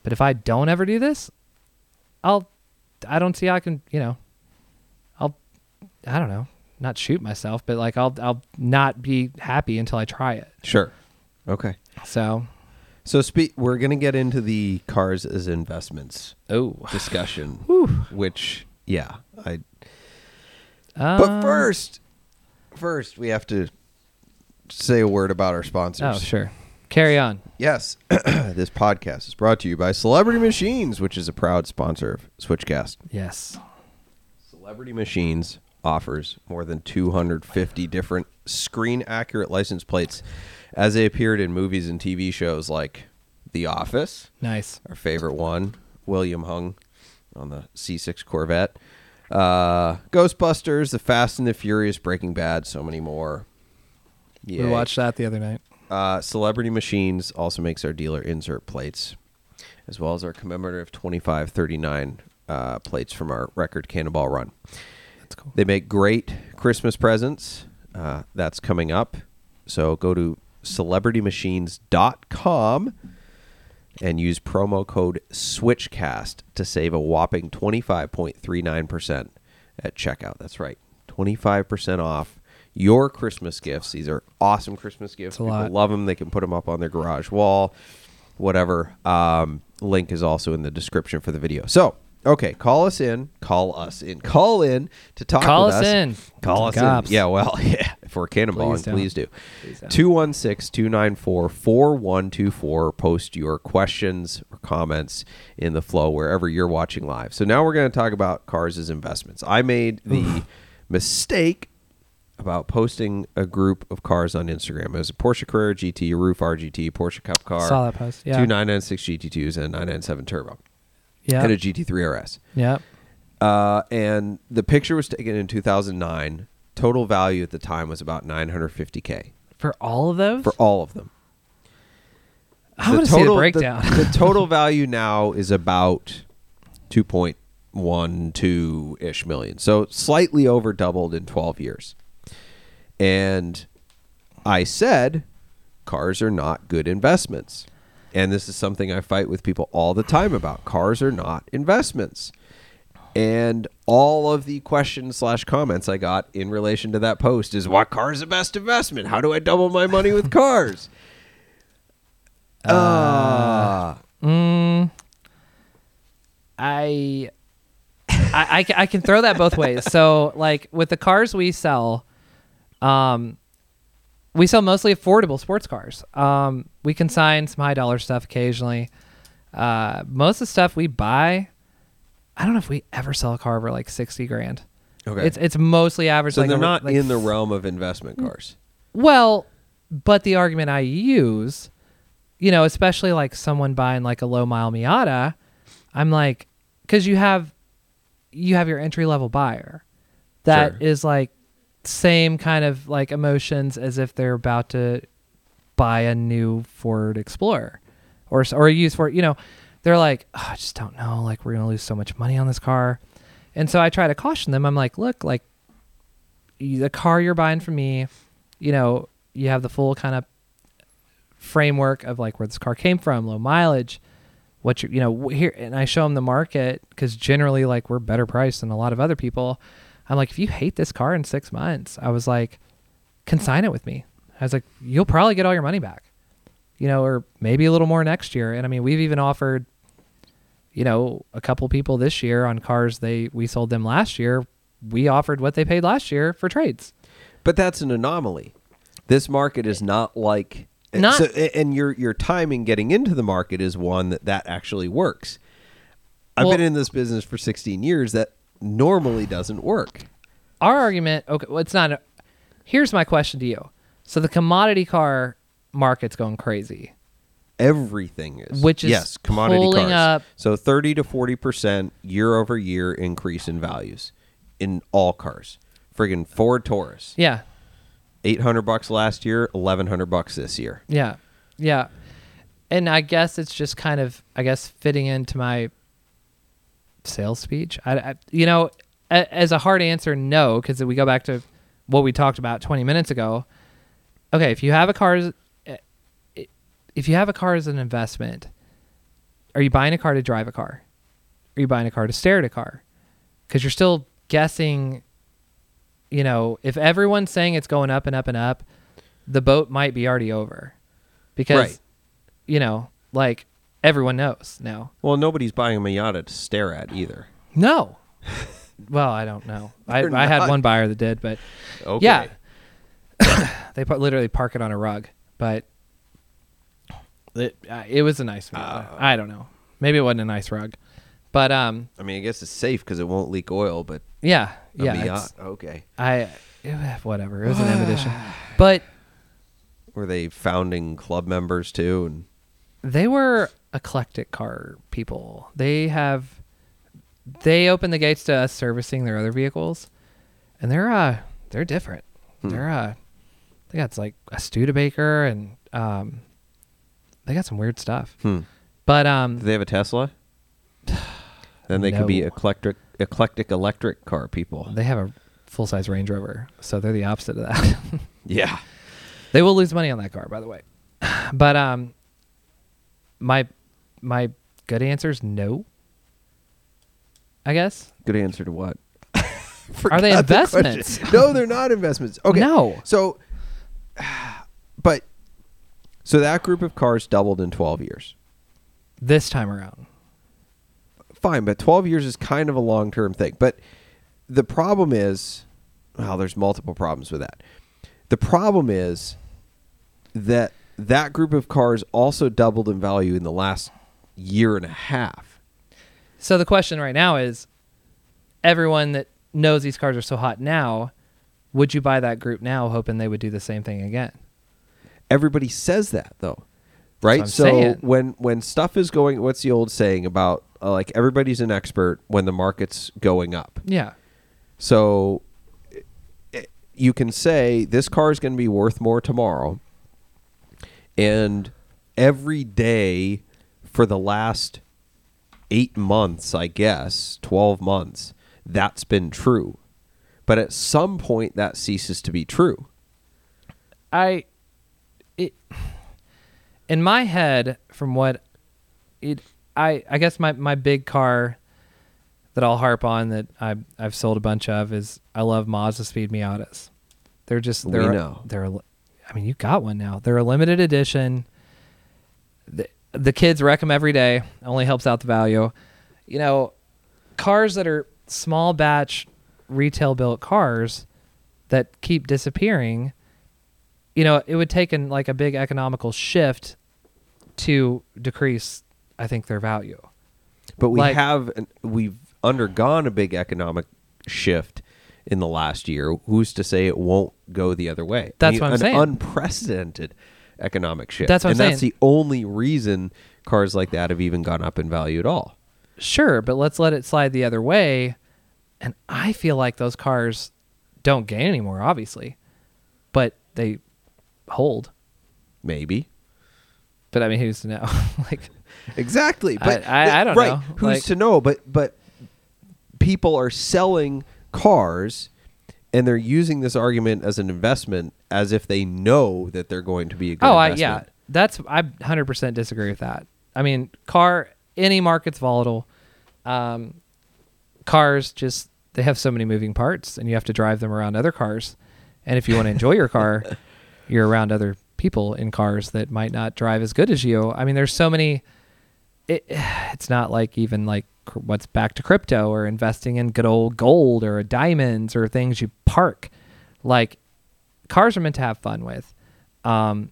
Speaker 2: But if I don't ever do this, I'll, I don't see how I can, you know, I'll, I don't know, not shoot myself, but like I'll, I'll not be happy until I try it.
Speaker 1: Sure. Okay.
Speaker 2: So,
Speaker 1: So speak. We're gonna get into the cars as investments
Speaker 2: oh,
Speaker 1: discussion, which yeah, I.
Speaker 2: um,
Speaker 1: But first, first we have to say a word about our sponsors.
Speaker 2: oh, sure. Carry on.
Speaker 1: Yes, this podcast is brought to you by Celebrity Machines, which is a proud sponsor of Switchcast.
Speaker 2: Yes.
Speaker 1: Celebrity Machines offers more than 250 different screen accurate license plates as they appeared in movies and TV shows like The Office,
Speaker 2: Nice.
Speaker 1: our favorite one, William Hung on the C6 Corvette, uh, Ghostbusters, The Fast and the Furious, Breaking Bad, so many more.
Speaker 2: We watched that the other night.
Speaker 1: Uh, Celebrity Machines also makes our dealer insert plates, as well as our commemorative 2539 uh, plates from our record Cannonball Run.
Speaker 2: That's cool.
Speaker 1: They make great Christmas presents. Uh, that's coming up. So go to celebritymachines.com and use promo code SWITCHCAST to save a whopping 25.39% at checkout. That's right. 25% off your Christmas gifts. These are awesome Christmas gifts. People
Speaker 2: lot.
Speaker 1: love them. They can put them up on their garage wall, whatever. Um, link is also in the description for the video. So, okay, call us in. Call us in. Call in to talk
Speaker 2: Call
Speaker 1: with
Speaker 2: us in.
Speaker 1: Call us
Speaker 2: cops.
Speaker 1: in. Yeah, well, yeah. If we're cannonballing,
Speaker 2: Please
Speaker 1: please do. 216 294 4124. Post your questions or comments in the flow wherever you're watching live. So now we're going to talk about cars as investments. I made the mistake about posting a group of cars on Instagram. It was a Porsche Carrera GT, a Ruf RGT, Porsche Cup car,
Speaker 2: Saw that post. Yeah.
Speaker 1: two 996 GT2s, and a 997 Turbo,
Speaker 2: Yeah.
Speaker 1: and a GT3 RS.
Speaker 2: Yeah.
Speaker 1: Uh, and the picture was taken in 2009. Total value at the time was about 950k
Speaker 2: For all of those?
Speaker 1: for all of them.
Speaker 2: I want to see the
Speaker 1: the-
Speaker 2: breakdown.
Speaker 1: The, total value now is about 2.12 ish million. So slightly over doubled in 12 years. And I said cars are not good investments. And this is something I fight with people all the time about. Cars are not investments. And all of the questions slash comments I got in relation to that post is what car is the best investment? How do I double my money with cars? Ah.
Speaker 2: Mm, I I, I, I can throw that both ways. So like with the cars we sell, um, we sell mostly affordable sports cars. Um, we consign some high dollar stuff occasionally. Uh, most of the stuff we buy, I don't know if we ever sell a car over like sixty grand.
Speaker 1: Okay.
Speaker 2: It's it's mostly average.
Speaker 1: so
Speaker 2: like
Speaker 1: they're
Speaker 2: a-
Speaker 1: not
Speaker 2: like
Speaker 1: in the realm of investment cars.
Speaker 2: well, but the argument I use, you know, especially like someone buying like a low mile Miata, I'm like, because you have, you have your entry level buyer, that is
Speaker 1: Sure.
Speaker 2: like same kind of like emotions as if they're about to buy a new Ford Explorer, or or a used Ford. You know, they're like, oh, I just don't know. Like we're gonna lose so much money on this car, and so I try to caution them. I'm like, look, like the car you're buying from me, you know, you have the full kind of framework of like where this car came from, low mileage, what you you know here, and I show them the market because generally like we're better priced than a lot of other people. I'm like, if you hate this car in six months, I was like, consign it with me. I was like, you'll probably get all your money back, you know, or maybe a little more next year. And I mean, we've even offered, you know, a couple people this year on cars they we sold them last year. We offered what they paid last year for trades.
Speaker 1: But that's an anomaly. This market is not like eh,
Speaker 2: Not-
Speaker 1: so, eh, and your your timing getting into the market is one that that actually works. I've
Speaker 2: Well-
Speaker 1: been in this business for 16 years. That normally doesn't work.
Speaker 2: our argument okay well it's not a, here's my question to you so the commodity car market's going crazy
Speaker 1: Everything is
Speaker 2: Which is
Speaker 1: yes, commodity cars.
Speaker 2: up-
Speaker 1: So 30 to 40 percent year over year increase in values in all cars. Friggin' Ford Taurus,
Speaker 2: yeah
Speaker 1: 800 bucks last year, 1100 bucks this year.
Speaker 2: yeah yeah and i guess it's just kind of i guess fitting into my sales speech. I, I you know a, as a hard answer no because we go back to what we talked about 20 minutes ago. Okay if you have a car as eh, if you have a car as an investment are you buying a car to drive a car? Are you buying a car to stare at a car? Because you're still guessing you know if everyone's saying it's going up and up and up the boat might be already over. Because
Speaker 1: Right.
Speaker 2: you know like everyone knows now
Speaker 1: Well, nobody's buying a Miata to stare at either.
Speaker 2: no well i don't know i,
Speaker 1: They're
Speaker 2: I had
Speaker 1: not.
Speaker 2: one buyer that did but
Speaker 1: Okay.
Speaker 2: yeah they put, literally park it on a rug but it, uh, it was a nice Miata. i don't know maybe it wasn't a nice rug but um
Speaker 1: I mean, I guess it's safe because it won't leak oil, but
Speaker 2: yeah
Speaker 1: a
Speaker 2: yeah
Speaker 1: Miata, okay.
Speaker 2: i whatever it was an M edition but
Speaker 1: Were they founding club members too? And
Speaker 2: they were eclectic car people. They have they open the gates to us servicing their other vehicles, and they're uh they're different.
Speaker 1: Hmm.
Speaker 2: They're uh they got like a Studebaker and um they got some weird stuff.
Speaker 1: hmm.
Speaker 2: But um
Speaker 1: do they have a Tesla? then they could be
Speaker 2: No.
Speaker 1: eclectic, eclectic electric car people.
Speaker 2: they have a full size Range Rover, so they're the opposite of that.
Speaker 1: Yeah.
Speaker 2: they will lose money on that car, by the way. But um my my good answer is no. I guess.
Speaker 1: Good answer to what?
Speaker 2: Are they
Speaker 1: Forgot the
Speaker 2: investments?
Speaker 1: no, they're not investments. Okay.
Speaker 2: No.
Speaker 1: So, but so that group of cars doubled in 12 years.
Speaker 2: This time around.
Speaker 1: Fine, but 12 years is kind of a long term thing. But the problem is, well, there's multiple problems with that. The problem is that that group of cars also doubled in value in the last year and a half.
Speaker 2: So the question right now is everyone that knows these cars are so hot now, would you buy that group now hoping they would do the same thing again?
Speaker 1: Everybody says that though, right? So
Speaker 2: saying.
Speaker 1: when when stuff is going, what's the old saying about uh, like everybody's an expert when the market's going up?
Speaker 2: Yeah.
Speaker 1: So i- you can say this car is going to be worth more tomorrow, and every day for the last eight months, I guess, twelve months, that's been true. But at some point, that ceases to be true.
Speaker 2: I it in my head from what it I I guess my my big car that I'll harp on that I I've sold a bunch of is I love Mazdaspeed Miatas. They're just they're
Speaker 1: know.
Speaker 2: they're I mean you got one now. They're a limited edition. The, kids wreck them every day. Only helps out the value. You know, cars that are small batch retail built cars that keep disappearing, you know, it would take an like a big economical shift to decrease, I think, their value.
Speaker 1: But we
Speaker 2: Like-
Speaker 1: have we've undergone a big economic shift in the last year. Who's to say it won't go the other way?
Speaker 2: That's
Speaker 1: I mean,
Speaker 2: what I'm
Speaker 1: an
Speaker 2: saying.
Speaker 1: Unprecedented economic shift.
Speaker 2: That's what I'm
Speaker 1: and that's
Speaker 2: saying.
Speaker 1: the only reason cars like that have even gone up in value at all.
Speaker 2: Sure, but let's let it slide the other way. And I feel like those cars don't gain anymore, obviously, but they hold.
Speaker 1: Maybe.
Speaker 2: But I mean, who's to know? like,
Speaker 1: Exactly. But
Speaker 2: I- I don't know.
Speaker 1: right.
Speaker 2: know.
Speaker 1: Who's
Speaker 2: Like-
Speaker 1: to know? But but people are selling cars and they're using this argument as an investment as if they know that they're going to be a good
Speaker 2: oh, I, yeah, that's I 100% disagree with that. I mean, car any market's volatile. Um, cars just they have so many moving parts, and you have to drive them around other cars. And if you want to enjoy your car, you're around other people in cars that might not drive as good as you. I mean, there's so many. It, it's not like even like what's back to crypto or investing in good old gold or diamonds or things you park. Like cars are meant to have fun with. Um,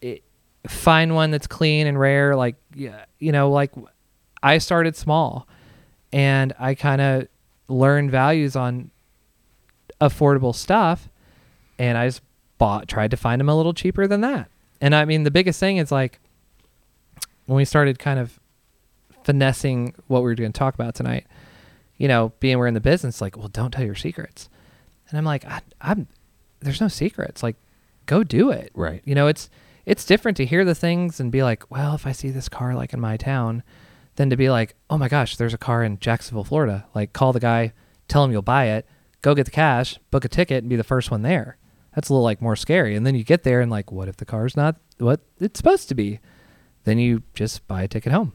Speaker 2: it, find one that's clean and rare. Like you know, like I started small, and I kind of learned values on affordable stuff, and I just bought tried to find them a little cheaper than that. And I mean, the biggest thing is like when we started kind of finessing what we were going to talk about tonight. You know, being we're in the business, like, well, don't tell your secrets. And I'm like, I, I'm there's no secrets. Like, go do it.
Speaker 1: Right.
Speaker 2: You know, it's it's different to hear the things and be like, well, if I see this car like in my town, than to be like, oh my gosh, there's a car in Jacksonville, Florida. Like, call the guy, tell him you'll buy it, go get the cash, book a ticket, and be the first one there. That's a little like more scary. And then you get there and like, what if the car's not what it's supposed to be? Then you just buy a ticket home,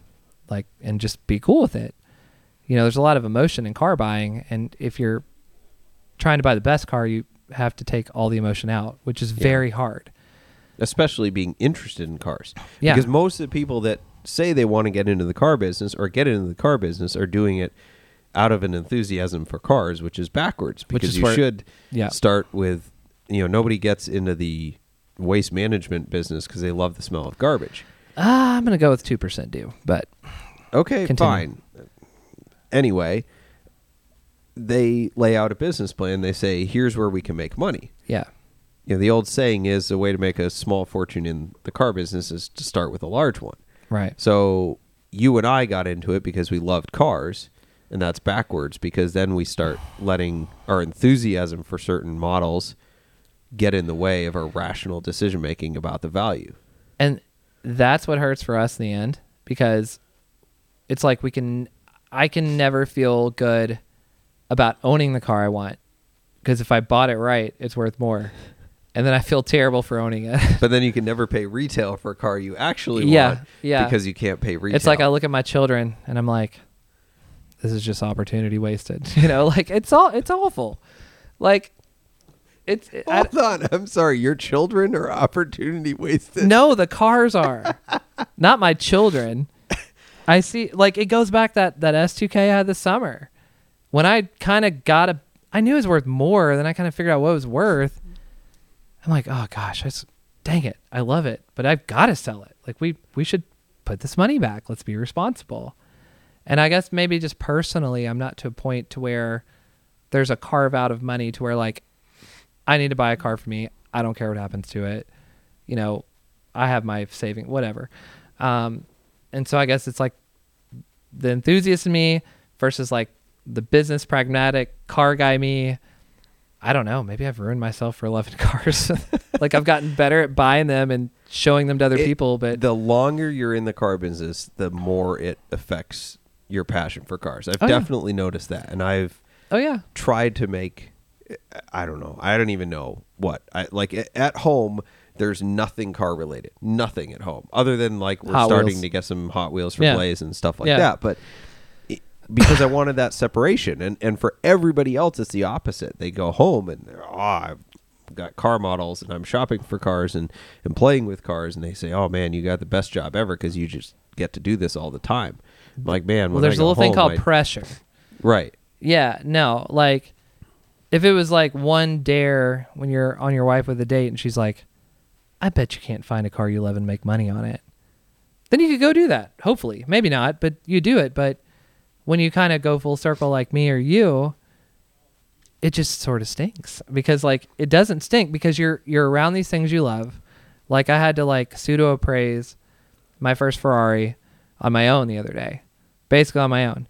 Speaker 2: like, and just be cool with it. You know, there's a lot of emotion in car buying, and if you're trying to buy the best car, you have to take all the emotion out, which is very hard.
Speaker 1: especially being interested in cars.
Speaker 2: Yeah.
Speaker 1: Because most of the people that say they want to get into the car business or get into the car business are doing it out of an enthusiasm for cars, which is backwards.
Speaker 2: Which
Speaker 1: Because
Speaker 2: is
Speaker 1: you
Speaker 2: where-
Speaker 1: should
Speaker 2: Yeah.
Speaker 1: start with, you know, nobody gets into the waste management business because they love the smell of garbage.
Speaker 2: Ah, I'm gonna go with two percent do, but
Speaker 1: Okay,
Speaker 2: Continue.
Speaker 1: fine. Anyway, they lay out a business plan. They say, here's where we can make money.
Speaker 2: yeah,
Speaker 1: You know, the old saying is the way to make a small fortune in the car business is to start with a large one.
Speaker 2: right.
Speaker 1: So you and I got into it because we loved cars, and that's backwards because then we start letting our enthusiasm for certain models get in the way of our rational decision making about the value.
Speaker 2: and that's what hurts for us in the end because it's like we can i can never feel good about owning the car i want because if i bought it right it's worth more and then i feel terrible for owning it
Speaker 1: But then you can never pay retail for a car you actually
Speaker 2: Yeah,
Speaker 1: want
Speaker 2: yeah.
Speaker 1: because you can't pay retail.
Speaker 2: it's like i look at my children and i'm like this is just opportunity wasted you know like it's all it's awful like it's I-
Speaker 1: Hold on. I'm sorry. Your children are opportunity wasted.
Speaker 2: No, the cars are. Not my children. I see like it goes back that that S2K I had this summer. When I kind of got a I knew it was worth more, then I kind of figured out what it was worth. I'm like, "Oh gosh, I dang it. I love it, but I've got to sell it. Like we we should put this money back. Let's be responsible." And I guess maybe just personally, I'm not to a point to where there's a carve out of money to where like I need to buy a car for me. I don't care what happens to it. You know, I have my saving, whatever. Um, and so I guess it's like the enthusiast in me versus like the business pragmatic car guy me. I don't know. Maybe I've ruined myself for loving cars. like I've gotten better at buying them and showing them to other
Speaker 1: It-
Speaker 2: people, but
Speaker 1: the longer you're in the car business, the more it affects your passion for cars. I've
Speaker 2: Oh, yeah.
Speaker 1: definitely noticed that, and I've
Speaker 2: oh yeah,
Speaker 1: tried to make. I don't know. I don't even know what. I like at home. There's nothing car related. Nothing at home other than like we're
Speaker 2: Hot
Speaker 1: starting
Speaker 2: Wheels.
Speaker 1: to get some Hot Wheels for
Speaker 2: Yeah.
Speaker 1: Blaze and stuff like
Speaker 2: Yeah.
Speaker 1: that. But because I wanted that separation, and and for everybody else, it's the opposite. They go home and they're oh, I've got car models and I'm shopping for cars and and playing with cars, and they say, oh man, you got the best job ever because you just get to do this all the time. I'm like man,
Speaker 2: well, there's a little thing called
Speaker 1: I-
Speaker 2: pressure.
Speaker 1: right.
Speaker 2: Yeah, no, like if it was like one dare when you're on your wife with a date and she's like, I bet you can't find a car you love and make money on it. Then you could go do that. Hopefully. Maybe not, but you do it. But when you kind of go full circle like me or you, it just sort of stinks. Because like it doesn't stink because you're you're around these things you love. Like I had to like pseudo appraise my first Ferrari on my own the other day, basically on my own,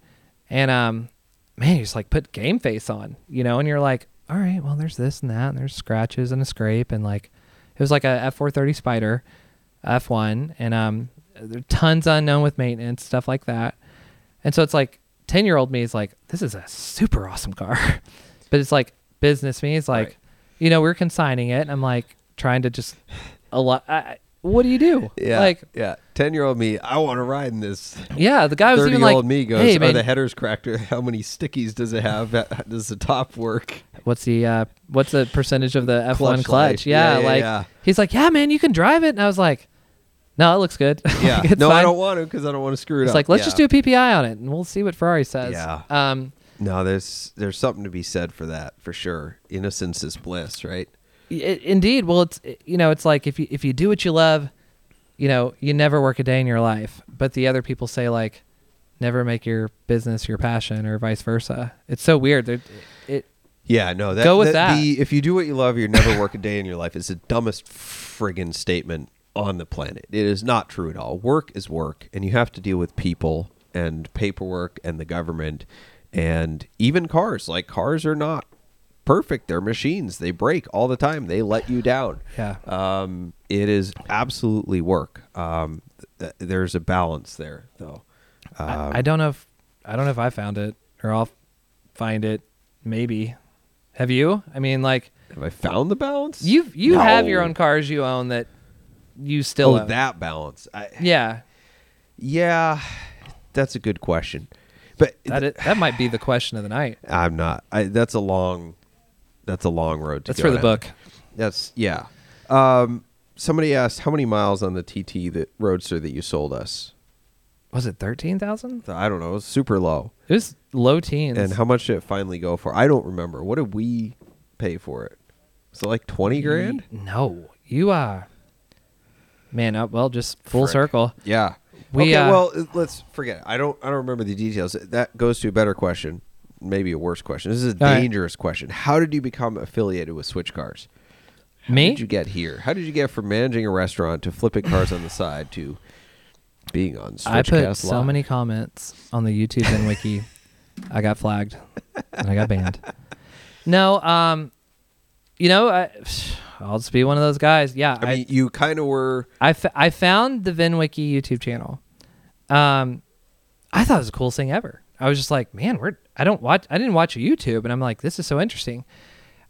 Speaker 2: and um, man, you just like put game face on, you know, and you're like, all right, well, there's this and that, and there's scratches and a scrape, and like it was like a F four thirty Spider, F one, and um, there tons unknown with maintenance stuff like that, and so it's like ten year old me is like, this is a super awesome car. But it's like business me. is like,
Speaker 1: Right.
Speaker 2: you know, we're consigning it. And I'm like trying to just a lot. I, what do you do?
Speaker 1: Yeah.
Speaker 2: Like,
Speaker 1: yeah. Ten year old me, I want to ride in this.
Speaker 2: yeah, the guy was even
Speaker 1: year
Speaker 2: like,
Speaker 1: old me goes,
Speaker 2: hey,
Speaker 1: "Are
Speaker 2: man,
Speaker 1: the headers cracked? How many stickies does it have? Does the top work?"
Speaker 2: what's the uh, what's the percentage of the F1
Speaker 1: Clutch
Speaker 2: clutch? Yeah,
Speaker 1: Yeah, yeah,
Speaker 2: like
Speaker 1: yeah.
Speaker 2: he's like, yeah, man, you can drive it. And I was like, no, it looks good.
Speaker 1: Yeah.
Speaker 2: Like, it's
Speaker 1: no, I don't want to because I don't want to screw it
Speaker 2: It's
Speaker 1: up.
Speaker 2: It's like let's
Speaker 1: Yeah.
Speaker 2: just do a PPI on it, and we'll see what Ferrari says.
Speaker 1: Yeah.
Speaker 2: Um,
Speaker 1: No, there's there's something to be said for that for sure. Innocence is bliss, right?
Speaker 2: I- indeed. Well, it's you know, it's like if you if you do what you love, you know, you never work a day in your life. But the other people say like, never make your business your passion, or vice versa. It's so weird. They're- It
Speaker 1: Yeah, no. That,
Speaker 2: Go with that.
Speaker 1: The, if you do what you love, you never work a day in your life. Is the dumbest friggin' statement on the planet. It is not true at all. Work is work, and you have to deal with people and paperwork and the government and even cars. Like cars are not perfect. They're machines. They break all the time. They let you down.
Speaker 2: Yeah.
Speaker 1: Um, it is absolutely work. Um, th- there's a balance there, though. Um,
Speaker 2: I, I don't know if I don't know if I found it or I'll find it. Maybe. Have you? I mean, like
Speaker 1: have I found the balance?
Speaker 2: you you have your own cars you own that you still
Speaker 1: Oh, that balance. I,
Speaker 2: yeah.
Speaker 1: Yeah, that's a good question. But
Speaker 2: That it, that might be the question of the night.
Speaker 1: I'm not. I, that's a long. That's a long road to
Speaker 2: That's for the
Speaker 1: down.
Speaker 2: book.
Speaker 1: That's yeah. Um, somebody asked how many miles on the TT that Roadster that you sold us.
Speaker 2: Was it thirteen thousand?
Speaker 1: I don't know. It was super low.
Speaker 2: It was low teens.
Speaker 1: And how much did it finally go for? I don't remember. What did we pay for it? Was it like twenty grand?
Speaker 2: No, you uh man. Uh, well, just full
Speaker 1: Frick.
Speaker 2: circle.
Speaker 1: Yeah.
Speaker 2: We,
Speaker 1: okay.
Speaker 2: uh,
Speaker 1: well, let's forget. It. I don't. I don't remember the details. That goes to a better question, maybe a worse question. This is a
Speaker 2: All right.
Speaker 1: dangerous question. How did you become affiliated with Switch Cars? How
Speaker 2: Me?
Speaker 1: did you get here? How did you get from managing a restaurant to flipping cars on the side to being on Switchcast
Speaker 2: I put so many comments on the YouTube and wiki. I got flagged and I got banned. No, um, you know, I, I'll just be one of those guys. Yeah,
Speaker 1: I mean, you kind of were.
Speaker 2: I, f- I found the VinWiki YouTube channel. Um, I thought it was the coolest thing ever. I was just like, man, we're I don't watch I didn't watch a YouTube, and I'm like, this is so interesting.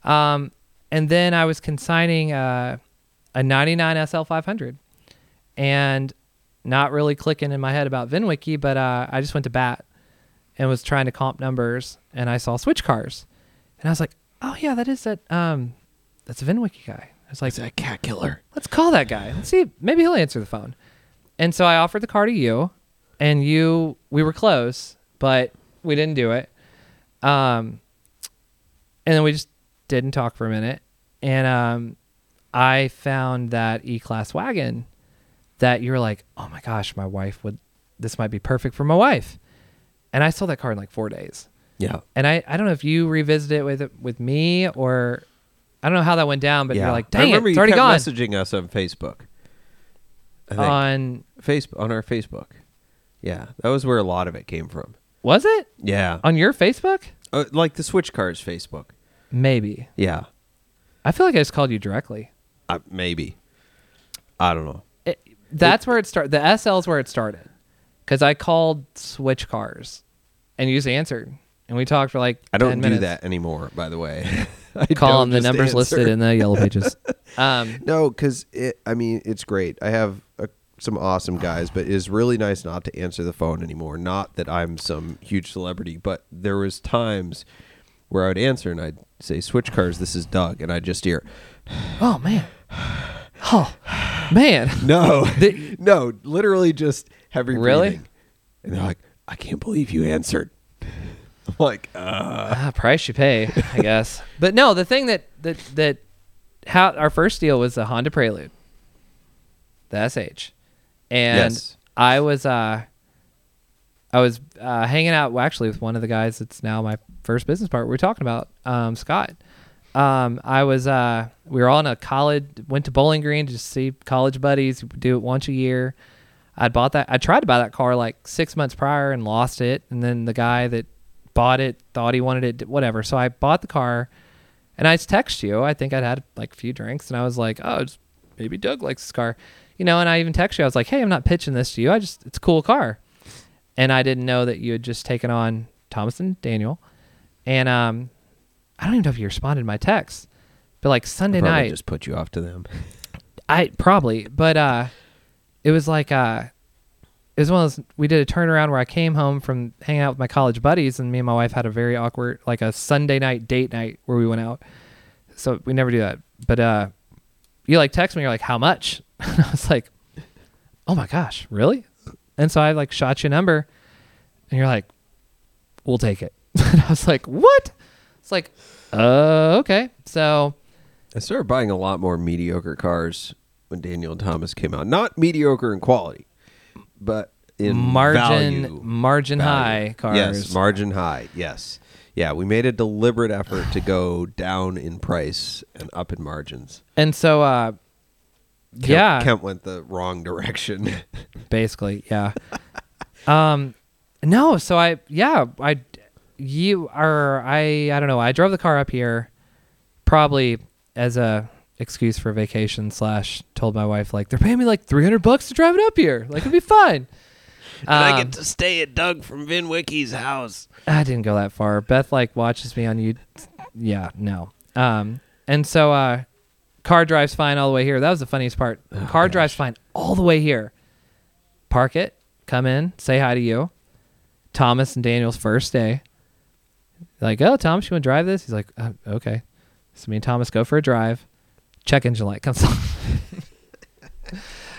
Speaker 2: Um, and then I was consigning uh, a 99 SL 500, and not really clicking in my head about VinWiki, but uh, I just went to bat and was trying to comp numbers, and I saw switch cars, and I was like, oh yeah, that is that um, that's a VinWiki guy. I was like,
Speaker 1: It's a cat killer.
Speaker 2: let's call that guy. Let's see, maybe he'll answer the phone. And so I offered the car to you, and you, we were close, but we didn't do it. Um, and then we just didn't talk for a minute. And um, I found that E Class wagon that you were like, oh my gosh, my wife would, this might be perfect for my wife. And I sold that car in like four days.
Speaker 1: Yeah.
Speaker 2: And I, I don't know if you revisited it with it with me or I don't know how that went down, but
Speaker 1: yeah.
Speaker 2: you're like,
Speaker 1: I
Speaker 2: dang it,
Speaker 1: remember
Speaker 2: it's
Speaker 1: you
Speaker 2: already
Speaker 1: kept
Speaker 2: gone.
Speaker 1: messaging us on Facebook. I think.
Speaker 2: on
Speaker 1: Facebook on our Facebook. Yeah, that was where a lot of it came from.
Speaker 2: was it
Speaker 1: Yeah,
Speaker 2: on your Facebook?
Speaker 1: uh, like the Switch Cars Facebook.
Speaker 2: Maybe.
Speaker 1: Yeah,
Speaker 2: I feel like I just called you directly.
Speaker 1: uh, maybe. I don't know.
Speaker 2: It, that's where it started. The SL is where it started, because I called Switch Cars, and you just answered, and we talked for like
Speaker 1: I don't
Speaker 2: 10
Speaker 1: do
Speaker 2: minutes.
Speaker 1: that anymore. By the way,
Speaker 2: Call them the numbers
Speaker 1: answer.
Speaker 2: listed in the yellow pages. Um,
Speaker 1: No, because it. I mean, it's great. I have a, some awesome guys, but it's really nice not to answer the phone anymore. Not that I'm some huge celebrity, but there was times where I would answer and I'd say, "Switch Cars, this is Doug," and I'd just hear,
Speaker 2: oh man, oh man,
Speaker 1: "No,
Speaker 2: The-
Speaker 1: no," literally just heavy
Speaker 2: Really?
Speaker 1: breathing. And they're like, "I can't believe you answered." like, uh,
Speaker 2: Ah, price you pay, I guess. But no, the thing that that that how our first deal was the Honda Prelude, the SH, and
Speaker 1: Yes.
Speaker 2: I was uh I was uh, hanging out well, actually with one of the guys that's now my first business partner. We are talking about um, Scott. Um, I was uh, we were all in a college went to Bowling Green to just see college buddies. Do it once a year. I bought that. I tried to buy that car like six months prior and lost it. And then the guy that bought it thought he wanted it, whatever. So I bought the car, and I text you. I think I'd had like a few drinks, and I was like, oh, maybe Doug likes this car, you know. And I even text you. I was like, hey, I'm not pitching this to you. I just it's a cool car, and I didn't know that you had just taken on Thomas and Daniel, and um, I don't even know if you responded to my text, but like Sunday night,
Speaker 1: just put you off to them.
Speaker 2: I probably, but uh, it was like uh, it was one of those. We did a turnaround where I came home from hanging out with my college buddies, and me and my wife had a very awkward, like a Sunday night date night where we went out. So we never do that. But uh, you like text me, you're like, "How much?" And I was like, "Oh my gosh, really?" And so I like shot you a number, and you're like, "We'll take it." and I was like, "What?" It's like, uh, okay. So
Speaker 1: I started buying a lot more mediocre cars when Daniel Thomas came out. Not mediocre in quality, but in
Speaker 2: margin
Speaker 1: value.
Speaker 2: margin
Speaker 1: Value.
Speaker 2: high cars.
Speaker 1: Yes, margin high. Yes. Yeah, we made a deliberate effort to go down in price and up in margins.
Speaker 2: and so uh
Speaker 1: Kemp,
Speaker 2: yeah,
Speaker 1: Kemp went the wrong direction.
Speaker 2: basically, yeah. um no, so I yeah, I you are I I don't know. I drove the car up here probably as a excuse for vacation slash told my wife like they're paying me like 300 bucks to drive it up here. Like it'd be fine. Um, I get
Speaker 1: to stay at Doug from VinWiki's house.
Speaker 2: I didn't go that far. Beth like watches me on you. Yeah, no. Um, and so uh, car drives fine all the way here. That was the funniest part. car drives fine all the way here. Park it, come in, say hi to you. Thomas and Daniel's first day. Like, oh, Thomas, you want to drive this? He's like, uh, okay. So me and Thomas go for a drive. Check engine light comes on.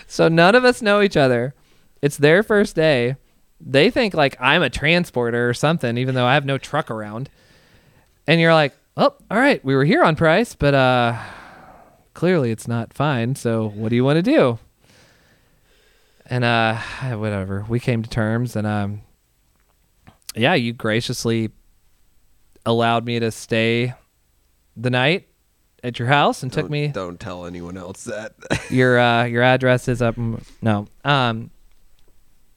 Speaker 2: so none of us know each other. It's their first day. They think like I'm a transporter or something, even though I have no truck around. And you're like, oh, all right, we were here on price, but uh, clearly it's not fine. So what do you want to do? And uh, whatever. We came to terms, and um, yeah, you graciously allowed me to stay the night at your house and took
Speaker 1: Don't-
Speaker 2: me
Speaker 1: Don't tell anyone else that.
Speaker 2: your uh your address is up m- no um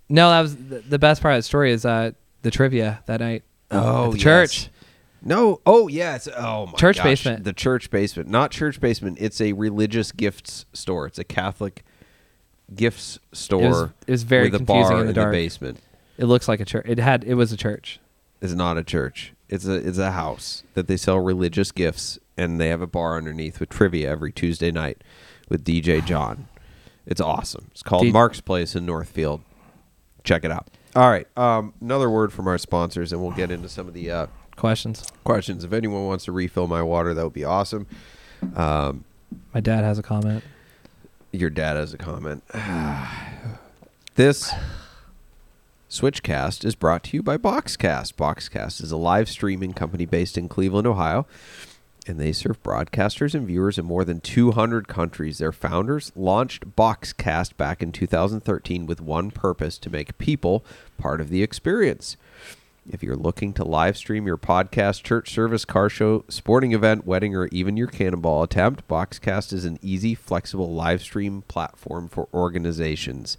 Speaker 2: no that was the, the best part of the story is uh the trivia that night
Speaker 1: Oh,
Speaker 2: at the
Speaker 1: yes.
Speaker 2: church
Speaker 1: No. Oh, yes. Oh my
Speaker 2: Church
Speaker 1: gosh.
Speaker 2: basement.
Speaker 1: The church basement, not church basement. It's a religious gifts store. It's a Catholic gifts store.
Speaker 2: it was, it was very
Speaker 1: with a
Speaker 2: confusing
Speaker 1: bar
Speaker 2: in the dark
Speaker 1: basement.
Speaker 2: it looks like a church it had it was a church
Speaker 1: It's not a church. It's a it's a house that they sell religious gifts, and they have a bar underneath with trivia every Tuesday night with DJ John. It's awesome. It's called
Speaker 2: D-
Speaker 1: Mark's Place in Northfield. Check it out. All right. Um, another word from our sponsors, and we'll get into some of the uh,
Speaker 2: questions
Speaker 1: questions. If anyone wants to refill my water, that would be awesome. Um,
Speaker 2: my dad has a comment
Speaker 1: your dad has a comment. this Switchcast is brought to you by Boxcast. Boxcast is a live streaming company based in Cleveland, Ohio, and they serve broadcasters and viewers in more than 200 countries. Their founders launched Boxcast back in 2013 with one purpose to make people part of the experience. If you're looking to live stream your podcast, church service, car show, sporting event, wedding, or even your cannonball attempt, Boxcast is an easy, flexible live stream platform for organizations.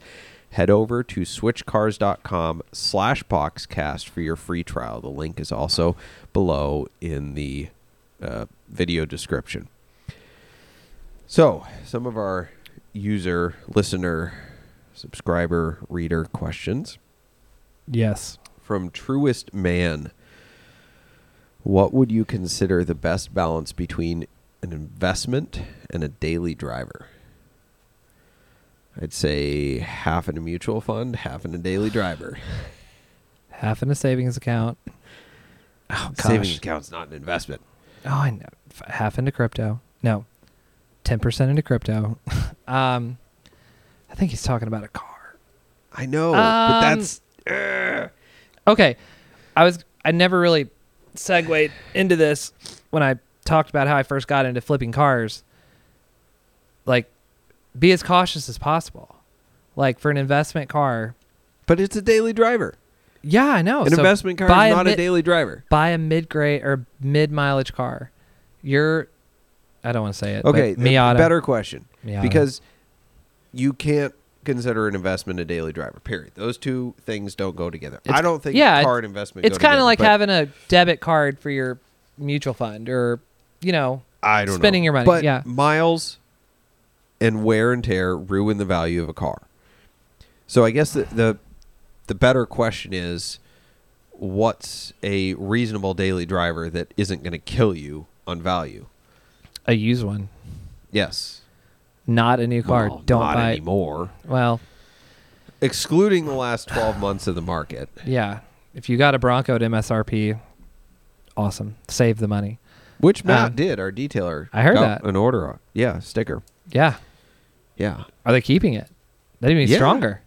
Speaker 1: Head over to switchcars.com slash boxcast for your free trial. The link is also below in the uh, video description. So, some of our user, listener, subscriber, reader questions
Speaker 2: yes
Speaker 1: from Truest Man. What would you consider the best balance between an investment and a daily driver? I'd say half in a mutual fund, half in a daily driver.
Speaker 2: half in a savings account. Oh gosh.
Speaker 1: Savings account's not an investment.
Speaker 2: oh i know. Half into crypto. No. 10% into crypto. Um i think he's talking about a car.
Speaker 1: I know,
Speaker 2: Um,
Speaker 1: but that's uh,
Speaker 2: Okay, I was I never really segued into this when I talked about how I first got into flipping cars. Like, be as cautious as possible. Like for an investment car,
Speaker 1: But it's a daily driver.
Speaker 2: yeah, I know.
Speaker 1: An
Speaker 2: So
Speaker 1: investment car is not a
Speaker 2: mid-
Speaker 1: daily driver.
Speaker 2: buy a mid grade or mid mileage car. You're, I don't want to say it.
Speaker 1: Okay,
Speaker 2: but
Speaker 1: a
Speaker 2: Miata.
Speaker 1: better question.
Speaker 2: Miata.
Speaker 1: Because you can't consider an investment a daily driver. Period. Those two things don't go together.
Speaker 2: It's-
Speaker 1: I don't think
Speaker 2: yeah,
Speaker 1: car and investment.
Speaker 2: it's kind of like having a debit card for your mutual fund or, you know,
Speaker 1: I don't
Speaker 2: spending
Speaker 1: know.
Speaker 2: your money,
Speaker 1: But
Speaker 2: yeah.
Speaker 1: miles and wear and tear ruin the value of a car. So I guess the the, the better question is, what's a reasonable daily driver that isn't going to kill you on value?
Speaker 2: a used one,
Speaker 1: Yes.
Speaker 2: not a new car.
Speaker 1: Well,
Speaker 2: don't
Speaker 1: not
Speaker 2: buy.
Speaker 1: anymore.
Speaker 2: Well,
Speaker 1: Excluding the last twelve months of the market.
Speaker 2: yeah. If you got a Bronco at MSRP, awesome. Save the money.
Speaker 1: Which Matt
Speaker 2: Um,
Speaker 1: did, our detailer.
Speaker 2: I heard that.
Speaker 1: An order on. Yeah, sticker.
Speaker 2: Yeah.
Speaker 1: Yeah.
Speaker 2: Are they keeping it? That'd be
Speaker 1: Yeah.
Speaker 2: stronger.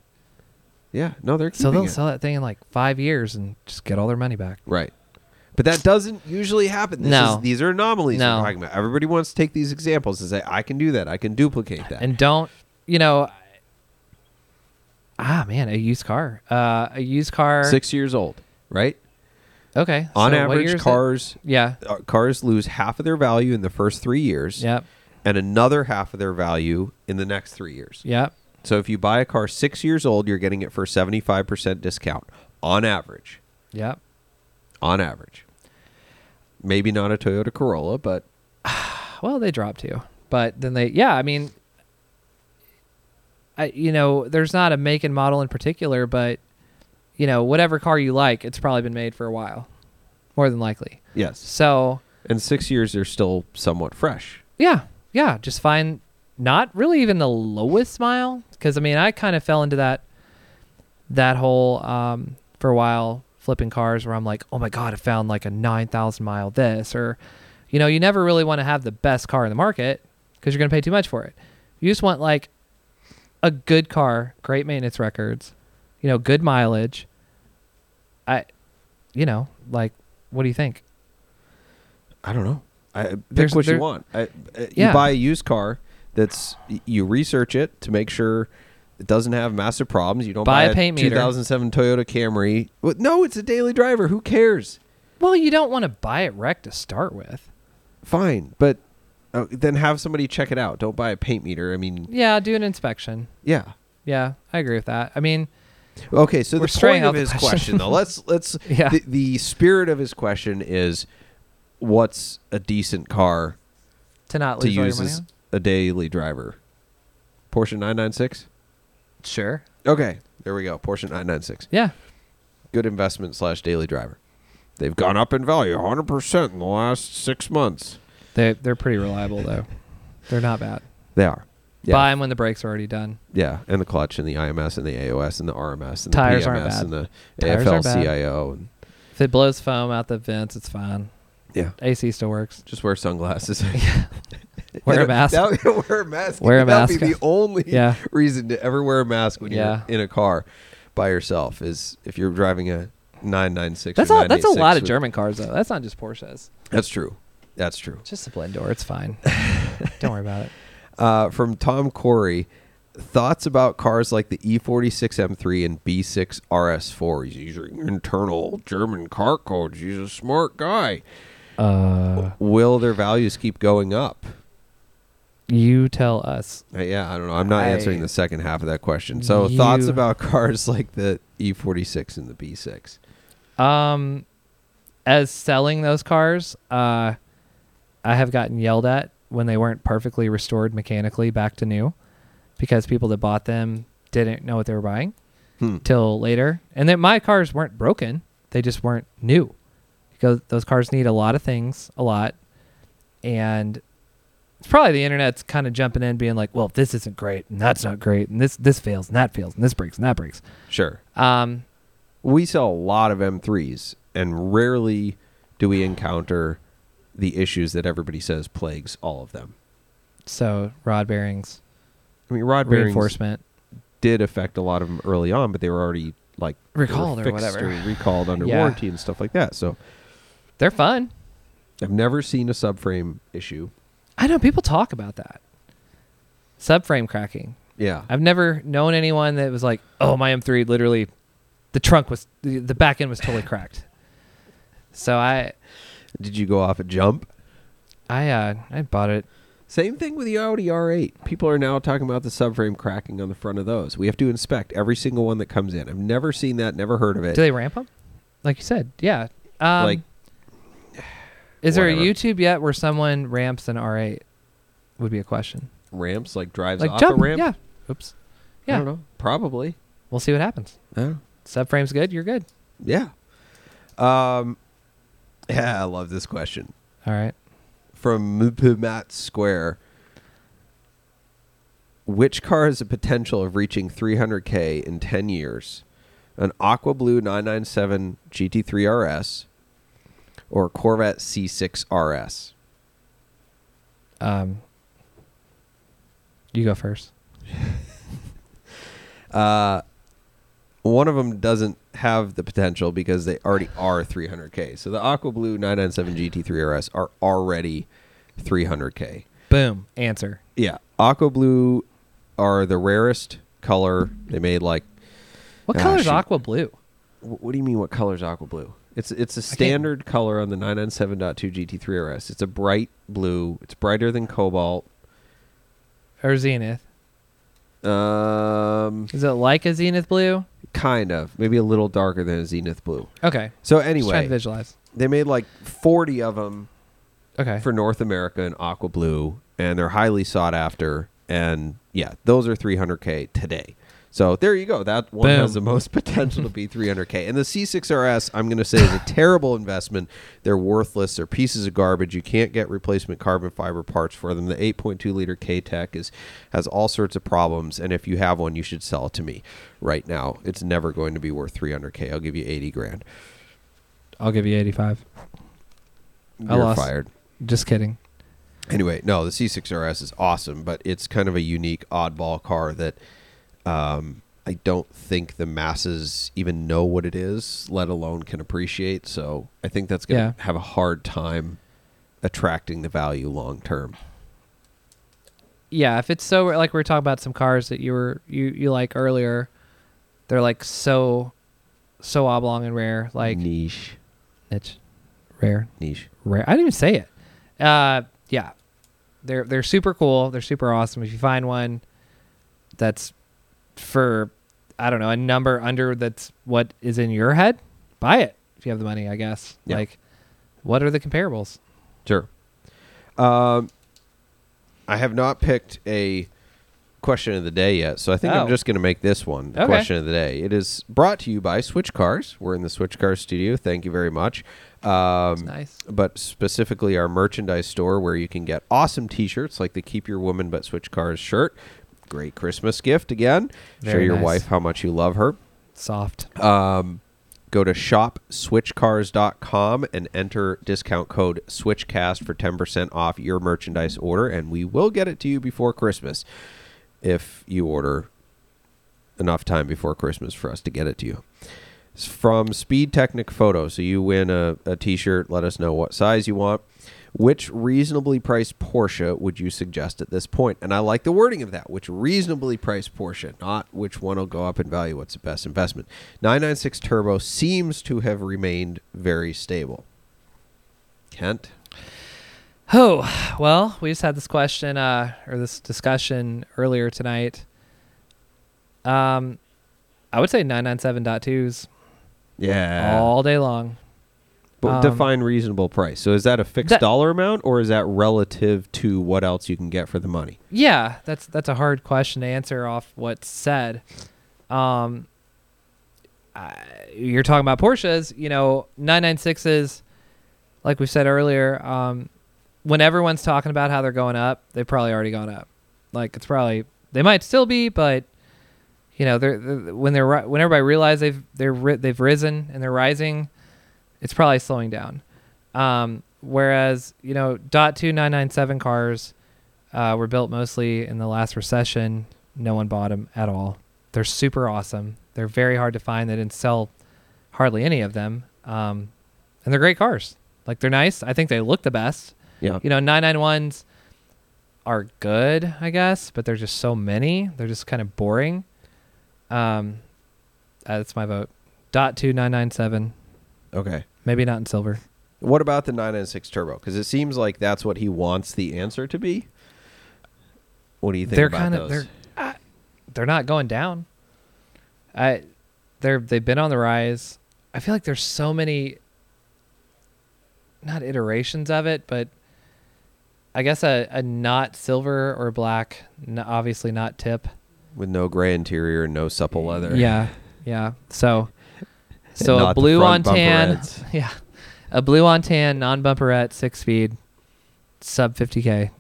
Speaker 1: Yeah. No, they're
Speaker 2: So they'll
Speaker 1: it.
Speaker 2: sell that thing in like five years and just get all their money back.
Speaker 1: Right. But that doesn't usually happen. This
Speaker 2: No.
Speaker 1: is, these are anomalies
Speaker 2: No.
Speaker 1: we're talking about. Everybody wants to take these examples and say, I can do that. I can duplicate that.
Speaker 2: And don't, you know, ah, man, a used car. Uh, a used car.
Speaker 1: Six years old, right?
Speaker 2: Okay.
Speaker 1: On
Speaker 2: so
Speaker 1: average, cars
Speaker 2: Yeah.
Speaker 1: uh, cars lose half of their value in the first three years
Speaker 2: Yep.
Speaker 1: And another half of their value in the next three years.
Speaker 2: Yep.
Speaker 1: So if you buy a car six years old, you're getting it for 75% discount on average.
Speaker 2: Yep.
Speaker 1: On average. Maybe not a Toyota Corolla, but
Speaker 2: Well, they dropped too, but then they, yeah. I mean, I you know, there's not a make and model in particular, but you know, whatever car you like, it's probably been made for a while, more than likely.
Speaker 1: yes.
Speaker 2: So
Speaker 1: And six years, they're still somewhat fresh.
Speaker 2: yeah, yeah, just find not really even the lowest mile because I mean, I kind of fell into that that whole um, for a while flipping cars where I'm like, oh my god, I found like a nine thousand mile this or you know, you never really want to have the best car in the market because you're going to pay too much for it. You just want like a good car, great maintenance records, you know, good mileage. I, you know, like, what do you think?
Speaker 1: I don't know. I pick what
Speaker 2: there-
Speaker 1: you want. I, uh, You buy a used car that's you research it to make sure it doesn't have massive problems. You don't
Speaker 2: Buy
Speaker 1: buy,
Speaker 2: a paint meter.
Speaker 1: 2007 Toyota Camry. No, it's a daily driver. Who cares?
Speaker 2: Well, you don't want to buy it wrecked to start with.
Speaker 1: Fine, but uh, then have somebody check it out. Don't buy a paint meter. I mean,
Speaker 2: Yeah, do an inspection.
Speaker 1: yeah.
Speaker 2: Yeah, I agree with that. I mean,
Speaker 1: Okay, so the point of his
Speaker 2: question.
Speaker 1: question, though, let's let's
Speaker 2: Yeah.
Speaker 1: the, the spirit of his question is, what's a decent car
Speaker 2: to not
Speaker 1: to
Speaker 2: lose all your
Speaker 1: use
Speaker 2: money
Speaker 1: as
Speaker 2: on?
Speaker 1: a daily driver? Porsche 996.
Speaker 2: Sure.
Speaker 1: Okay, there we go. Porsche 996.
Speaker 2: Yeah.
Speaker 1: Good investment slash daily driver. They've gone up in value 100% in the last six months.
Speaker 2: They they're pretty reliable though. They're not bad.
Speaker 1: They are. Yeah.
Speaker 2: Buy them when the brakes are already done.
Speaker 1: Yeah, and the clutch and the IMS and the AOS and the RMS and
Speaker 2: Tires
Speaker 1: the PMS
Speaker 2: aren't bad.
Speaker 1: and the
Speaker 2: Tires aren't bad.
Speaker 1: AFL-CIO. And,
Speaker 2: If it blows foam out the vents, it's fine.
Speaker 1: Yeah,
Speaker 2: AC still works.
Speaker 1: just wear sunglasses.
Speaker 2: Wear a mask.
Speaker 1: That- wear a mask.
Speaker 2: Wear a
Speaker 1: That'd
Speaker 2: mask.
Speaker 1: be the only
Speaker 2: Yeah.
Speaker 1: reason to ever wear a mask when
Speaker 2: Yeah.
Speaker 1: you're in a car by yourself is if you're driving a 996.
Speaker 2: That's
Speaker 1: or
Speaker 2: all. That's a lot of
Speaker 1: with-
Speaker 2: German cars though. That's not just Porsches.
Speaker 1: That's true. That's true.
Speaker 2: It's just a blend door. It's fine. Don't worry about it.
Speaker 1: Uh, from Tom Corey, thoughts about cars like the E E46 M3 and B6 RS4. He's using internal German car codes. He's a smart guy.
Speaker 2: Uh,
Speaker 1: Will their values keep going up?
Speaker 2: you tell us.
Speaker 1: Uh, yeah, I don't know. I'm not
Speaker 2: I-
Speaker 1: answering the second half of that question. So, thoughts about cars like the E46 and the B6?
Speaker 2: Um, as selling those cars, uh, I have gotten yelled at when they weren't perfectly restored mechanically back to new, because people that bought them didn't know what they were buying
Speaker 1: Hmm.
Speaker 2: till later, and that my cars weren't broken; they just weren't new, because those cars need a lot of things, a lot, and it's probably the internet's kind of jumping in, being like, "Well, this isn't great, and that's not great, and this this fails, and that fails, and this breaks, and that breaks."
Speaker 1: Sure.
Speaker 2: Um,
Speaker 1: We sell a lot of M3s, and rarely do we encounter the issues that everybody says plagues all of them.
Speaker 2: so rod bearings.
Speaker 1: I mean, rod bearings
Speaker 2: reinforcement.
Speaker 1: did affect a lot of them early on, but they were already like
Speaker 2: Recalled or whatever.
Speaker 1: or recalled under
Speaker 2: Yeah.
Speaker 1: warranty and stuff like that. So
Speaker 2: They're fun.
Speaker 1: I've never seen a subframe issue.
Speaker 2: I know people talk about that. Subframe cracking.
Speaker 1: Yeah.
Speaker 2: I've never known anyone that was like, "Oh, my M3 literally the trunk was the, the back end was totally cracked." So I
Speaker 1: Did you go off a jump?
Speaker 2: I uh I bought it.
Speaker 1: Same thing with the Audi R8. People are now talking about the subframe cracking on the front of those. We have to inspect every single one that comes in. I've never seen that, never heard of it.
Speaker 2: Do they ramp them? Like you said, yeah. Um,
Speaker 1: Like,
Speaker 2: is there a
Speaker 1: whatever.
Speaker 2: YouTube yet where someone ramps an R8? Would be a question.
Speaker 1: ramps, like drives
Speaker 2: Like
Speaker 1: off
Speaker 2: jump,
Speaker 1: a ramp?
Speaker 2: yeah. Oops. Yeah.
Speaker 1: I don't know. Probably.
Speaker 2: we'll see what happens.
Speaker 1: Yeah.
Speaker 2: Subframe's good. You're good.
Speaker 1: Yeah. Um, yeah, I love this question.
Speaker 2: All right.
Speaker 1: From Matt Square. Which car has the potential of reaching 300K in 10 years? An Aqua Blue 997 GT3 RS or Corvette C6 RS?
Speaker 2: Um, you go first.
Speaker 1: Uh, one of them doesn't have the potential because they already are 300K. So the Aqua Blue 997 GT3 RS are already 300K.
Speaker 2: Boom. Answer.
Speaker 1: Yeah, aqua blue are the rarest color. They made like.
Speaker 2: What color is aqua blue?
Speaker 1: What do you mean? What color is aqua blue? It's it's a standard color on the 997.2 GT3 RS. It's a bright blue. It's brighter than cobalt.
Speaker 2: Or zenith?
Speaker 1: Um,
Speaker 2: Is it like a zenith blue?
Speaker 1: kind of, maybe a little darker than a zenith blue.
Speaker 2: Okay.
Speaker 1: So
Speaker 2: Just trying
Speaker 1: anyway,
Speaker 2: to visualize.
Speaker 1: they made like 40 of them
Speaker 2: Okay.
Speaker 1: for North America in aqua blue, and they're highly sought after. And yeah, those are 300k today. So there you go. That one
Speaker 2: Boom.
Speaker 1: has the most potential to be 300k. And the C6RS, I'm going to say, is a terrible investment. They're worthless. They're pieces of garbage. You can't get replacement carbon fiber parts for them. The 8.2 liter Katech is has all sorts of problems. And if you have one, you should sell it to me right now. It's never going to be worth 300k. I'll give you 80 grand.
Speaker 2: I'll give you 85. I
Speaker 1: You're
Speaker 2: lost.
Speaker 1: fired.
Speaker 2: Just kidding.
Speaker 1: Anyway, no, the C6RS is awesome, but it's kind of a unique oddball car that um, I don't think the masses even know what it is, let alone can appreciate. So I think that's going to
Speaker 2: Yeah.
Speaker 1: have a hard time attracting the value long term.
Speaker 2: Yeah, if it's so like we were talking about some cars that you were you you like earlier, they're like so so oblong and rare, like
Speaker 1: niche,
Speaker 2: niche, rare,
Speaker 1: niche.
Speaker 2: rare. I didn't even say it. Uh, yeah, they're they're super cool. They're super awesome. If you find one that's for I don't know a number under that's what is in your head, buy it if you have the money. I guess.
Speaker 1: Yeah.
Speaker 2: Like, what are the comparables?
Speaker 1: Sure. Um, I have not picked a question of the day yet, so I think I'm
Speaker 2: Oh.
Speaker 1: just going to make this one the
Speaker 2: Okay.
Speaker 1: question of the day. It is brought to you by Switch Cars. We're in the Switch Cars studio. Thank you very much. Um,
Speaker 2: nice.
Speaker 1: But specifically, our merchandise store where you can get awesome T-shirts like the "Keep Your Woman But Switch Cars" shirt. Great Christmas gift again. Show your
Speaker 2: nice.
Speaker 1: wife how much you love her.
Speaker 2: Soft.
Speaker 1: Um, go to shopswitchcars.com and enter discount code SWITCHCAST for 10% off your merchandise order, and we will get it to you before Christmas if you order enough time before Christmas for us to get it to you. It's from Speed Technic Photo. So you win a, a t shirt, let us know what size you want. Which reasonably priced Porsche would you suggest at this point? And I like the wording of that. Which reasonably priced Porsche, not which one will go up in value. What's the best investment? 996 Turbo seems to have remained very stable. Kent?
Speaker 2: Oh, well, we just had this question uh, or this discussion earlier tonight. Um, I would say 997.2s
Speaker 1: Yeah.
Speaker 2: all day long.
Speaker 1: But
Speaker 2: um,
Speaker 1: define reasonable price. So is that a fixed
Speaker 2: that-
Speaker 1: dollar amount or is that relative to what else you can get for the money?
Speaker 2: Yeah, that's that's a hard question to answer off what's said. Um, I, you're talking about Porsches, you know, 996s, like we said earlier. Um, when everyone's talking about how they're going up, they've probably already gone up. Like it's probably they might still be, but you know, they're, they're when they're when everybody realize they've they're they've risen and they're rising, it's probably slowing down. Um, whereas you know, dot two nine nine seven cars uh, were built mostly in the last recession. No one bought them at all. They're super awesome. They're very hard to find. They didn't sell hardly any of them. Um, and they're great cars. Like they're nice. I think they look the best.
Speaker 1: Yeah.
Speaker 2: You know, 991s are good, I guess, but there's just so many. They're just kind of boring. Um, uh, that's my vote. Dot two nine nine seven.
Speaker 1: Okay.
Speaker 2: Maybe not in silver.
Speaker 1: What about the 996 turbo? Because it seems like that's what he wants the answer to be. What do you think
Speaker 2: they're
Speaker 1: about
Speaker 2: kind
Speaker 1: those?
Speaker 2: of they're uh, they're not going down. I they're they've been on the rise. I feel like there's so many not iterations of it, but I guess a, a not silver or black, n- obviously not tip.
Speaker 1: with no gray interior and no supple leather.
Speaker 2: Yeah, yeah. So so a blue on tan, yeah, a blue on tan non bumperette six speed, sub 50k.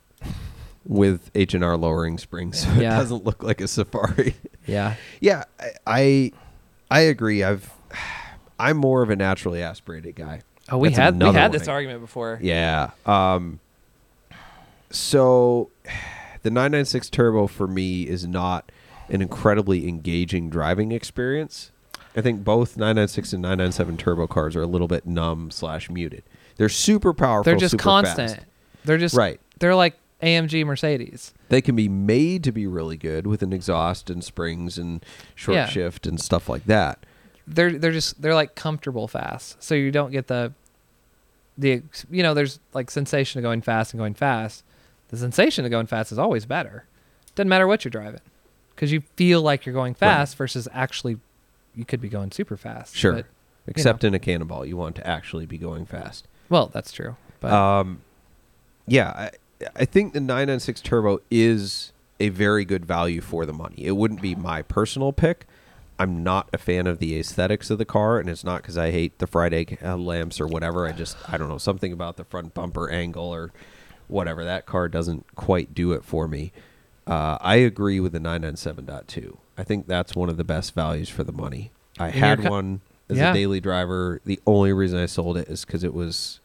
Speaker 1: with H and R lowering springs, so it doesn't look like a Safari.
Speaker 2: Yeah,
Speaker 1: yeah, I, I I agree. I've I'm more of a naturally aspirated guy.
Speaker 2: Oh, we
Speaker 1: That's
Speaker 2: had we had this argument before.
Speaker 1: Yeah. Um. So, the 996 Turbo for me is not an incredibly engaging driving experience. I think both 996 and 997 Turbo cars are a little bit numb slash muted. They're super powerful.
Speaker 2: They're just constant.
Speaker 1: fast.
Speaker 2: They're just
Speaker 1: Right.
Speaker 2: They're like AMG Mercedes.
Speaker 1: They can be made to be really good with an exhaust and springs and short
Speaker 2: Yeah.
Speaker 1: shift and stuff like that.
Speaker 2: They're they're just they're like comfortable fast. So you don't get the the you know there's like sensation of going fast and going fast. The sensation of going fast is always better. Doesn't matter what you're driving, because you feel like you're going fast versus actually you could be going super fast.
Speaker 1: Sure.
Speaker 2: But,
Speaker 1: Except in a cannonball, you want to actually be going fast.
Speaker 2: well, that's true. But
Speaker 1: Um, yeah, I, I think the 996 Turbo is a very good value for the money. It wouldn't be my personal pick. I'm not a fan of the aesthetics of the car, and it's not because I hate the Friday uh, lamps or whatever. I just, I don't know, something about the front bumper angle or whatever. That car doesn't quite do it for me. Uh, I agree with the 997.2. I think that's one of the best values for the money. I
Speaker 2: And
Speaker 1: had
Speaker 2: co-
Speaker 1: one as
Speaker 2: Yeah.
Speaker 1: a daily driver. The only reason I sold it is because it was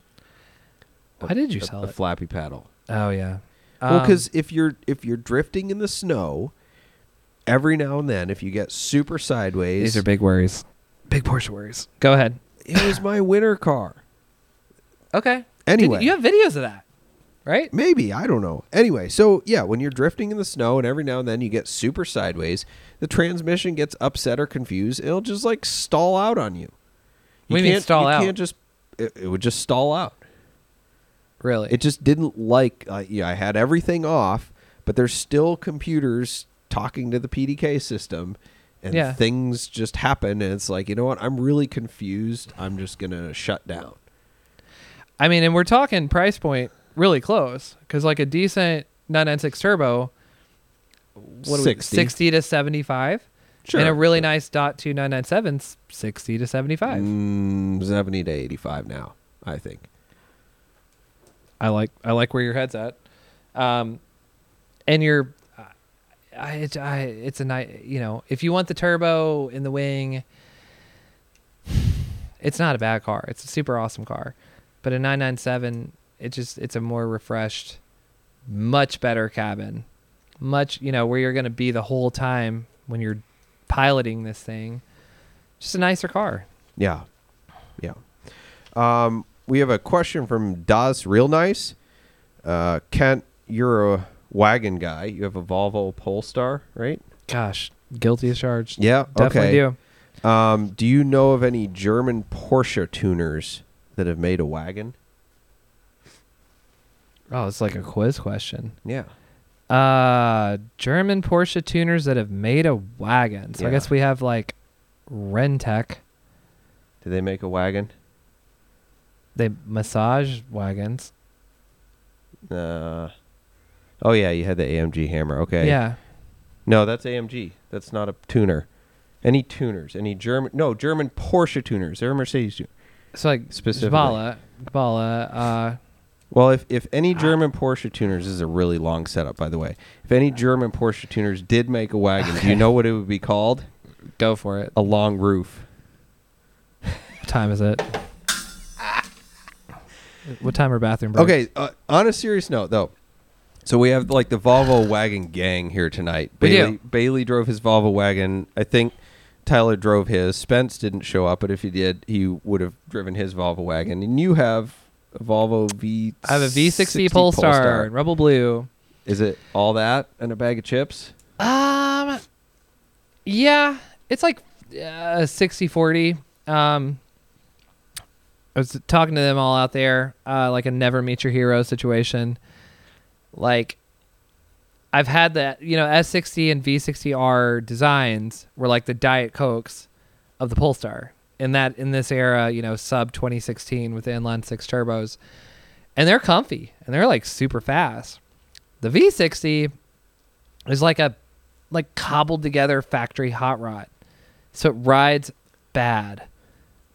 Speaker 2: why did you
Speaker 1: a,
Speaker 2: sell
Speaker 1: a
Speaker 2: it?
Speaker 1: flappy paddle.
Speaker 2: Oh yeah.
Speaker 1: Well,
Speaker 2: Um,
Speaker 1: because if you're if you're drifting in the snow, every now and then, if you get super sideways,
Speaker 2: these are big worries. Big Porsche worries. Go ahead.
Speaker 1: it was my winter car.
Speaker 2: Okay.
Speaker 1: Anyway.
Speaker 2: Did- you have videos of that, right?
Speaker 1: Maybe I don't know. Anyway, so yeah, when you're drifting in the snow, and every now and then you get super sideways, the transmission gets upset or confused. It'll just like stall out on you. You
Speaker 2: What do you mean
Speaker 1: can't
Speaker 2: stall
Speaker 1: you
Speaker 2: out?
Speaker 1: Can't just it, it would just stall out.
Speaker 2: Really?
Speaker 1: It just didn't like. Uh, yeah, I had everything off, but there's still computers talking to the PDK system, and
Speaker 2: Yeah.
Speaker 1: things just happen. And it's like, you know what? I'm really confused. I'm just gonna shut down.
Speaker 2: I mean, and we're talking price point really close because like a decent 996 turbo, what do we,
Speaker 1: 60.
Speaker 2: 60 to 75,
Speaker 1: Sure.
Speaker 2: and a really nice dot two 997's 60 to 75.
Speaker 1: Mm, Seventy to eighty-five now. I think.
Speaker 2: I like I like where your head's at, um, and you're, I, it's I, it's a nice you know if you want the turbo in the wing, it's not a bad car. It's a super awesome car, but a 997 it just it's a more refreshed, much better cabin, much you know where you're gonna be the whole time when you're piloting this thing. Just a nicer car.
Speaker 1: Yeah. Yeah. Um, we have a question from Das Real Nice. Uh, Kent, you're a wagon guy. You have a Volvo Polestar, right?
Speaker 2: Gosh, guilty as charged.
Speaker 1: Yeah.
Speaker 2: Definitely
Speaker 1: okay.
Speaker 2: do.
Speaker 1: Um, do you know of any German Porsche tuners that have made a wagon?
Speaker 2: Oh, it's like a quiz question.
Speaker 1: Yeah.
Speaker 2: Uh, German Porsche tuners that have made a wagon. So I
Speaker 1: Yeah.
Speaker 2: guess we have like RENNtech.
Speaker 1: Did they make a wagon?
Speaker 2: They massage wagons.
Speaker 1: Uh, oh yeah, you had the AMG Hammer. Okay.
Speaker 2: Yeah.
Speaker 1: No, that's AMG. That's not a tuner. Any tuners? Any German? No, German Porsche tuners. They're a Mercedes tuner.
Speaker 2: So like
Speaker 1: Specifically.
Speaker 2: Zabala, Zabala, uh,
Speaker 1: Well, if, if any German Porsche tuners this is a really long setup, by the way. If any German Porsche tuners did make a wagon, do you know what it would be called?
Speaker 2: go for it.
Speaker 1: A long roof.
Speaker 2: What time is it? what time are bathroom breaks?
Speaker 1: Okay. Uh, on a serious note, though, So we have like the Volvo wagon gang here tonight.
Speaker 2: We do.
Speaker 1: Bailey, Bailey drove his Volvo wagon. I think Tyler drove his. Spence didn't show up, but if he did, he would have driven his Volvo wagon. And you have Volvo V.
Speaker 2: I have a V60 Polestar, in Rebel Blue.
Speaker 1: Is it all that and a bag of chips?
Speaker 2: Um, yeah, it's like uh, 60 40. Um, I was talking to them all out there, uh, like a never meet your hero situation. Like, I've had that, you know, S60 and V60R designs were like the Diet Cokes of the Polestar. In that, in this era, you know, sub 2016 with the inline six turbos, and they're comfy and they're like super fast. The V60 is like a like cobbled together factory hot rod. So it rides bad,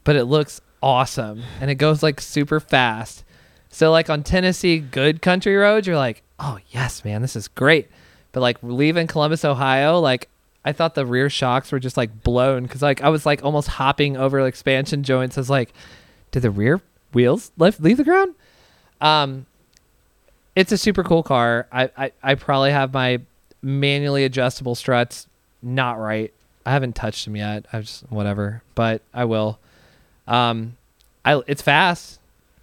Speaker 2: but it looks awesome and it goes like super fast. So like on Tennessee good country roads, you're like, "Oh, yes, man, this is great." But like leaving Columbus, Ohio, like I thought the rear shocks were just like blown cuz like I was like almost hopping over expansion joints as like did the rear wheels leave, leave the ground? Um it's a super cool car. I, I, I probably have my manually adjustable struts not right. I haven't touched them yet. I just whatever, but I will. Um, I it's fast.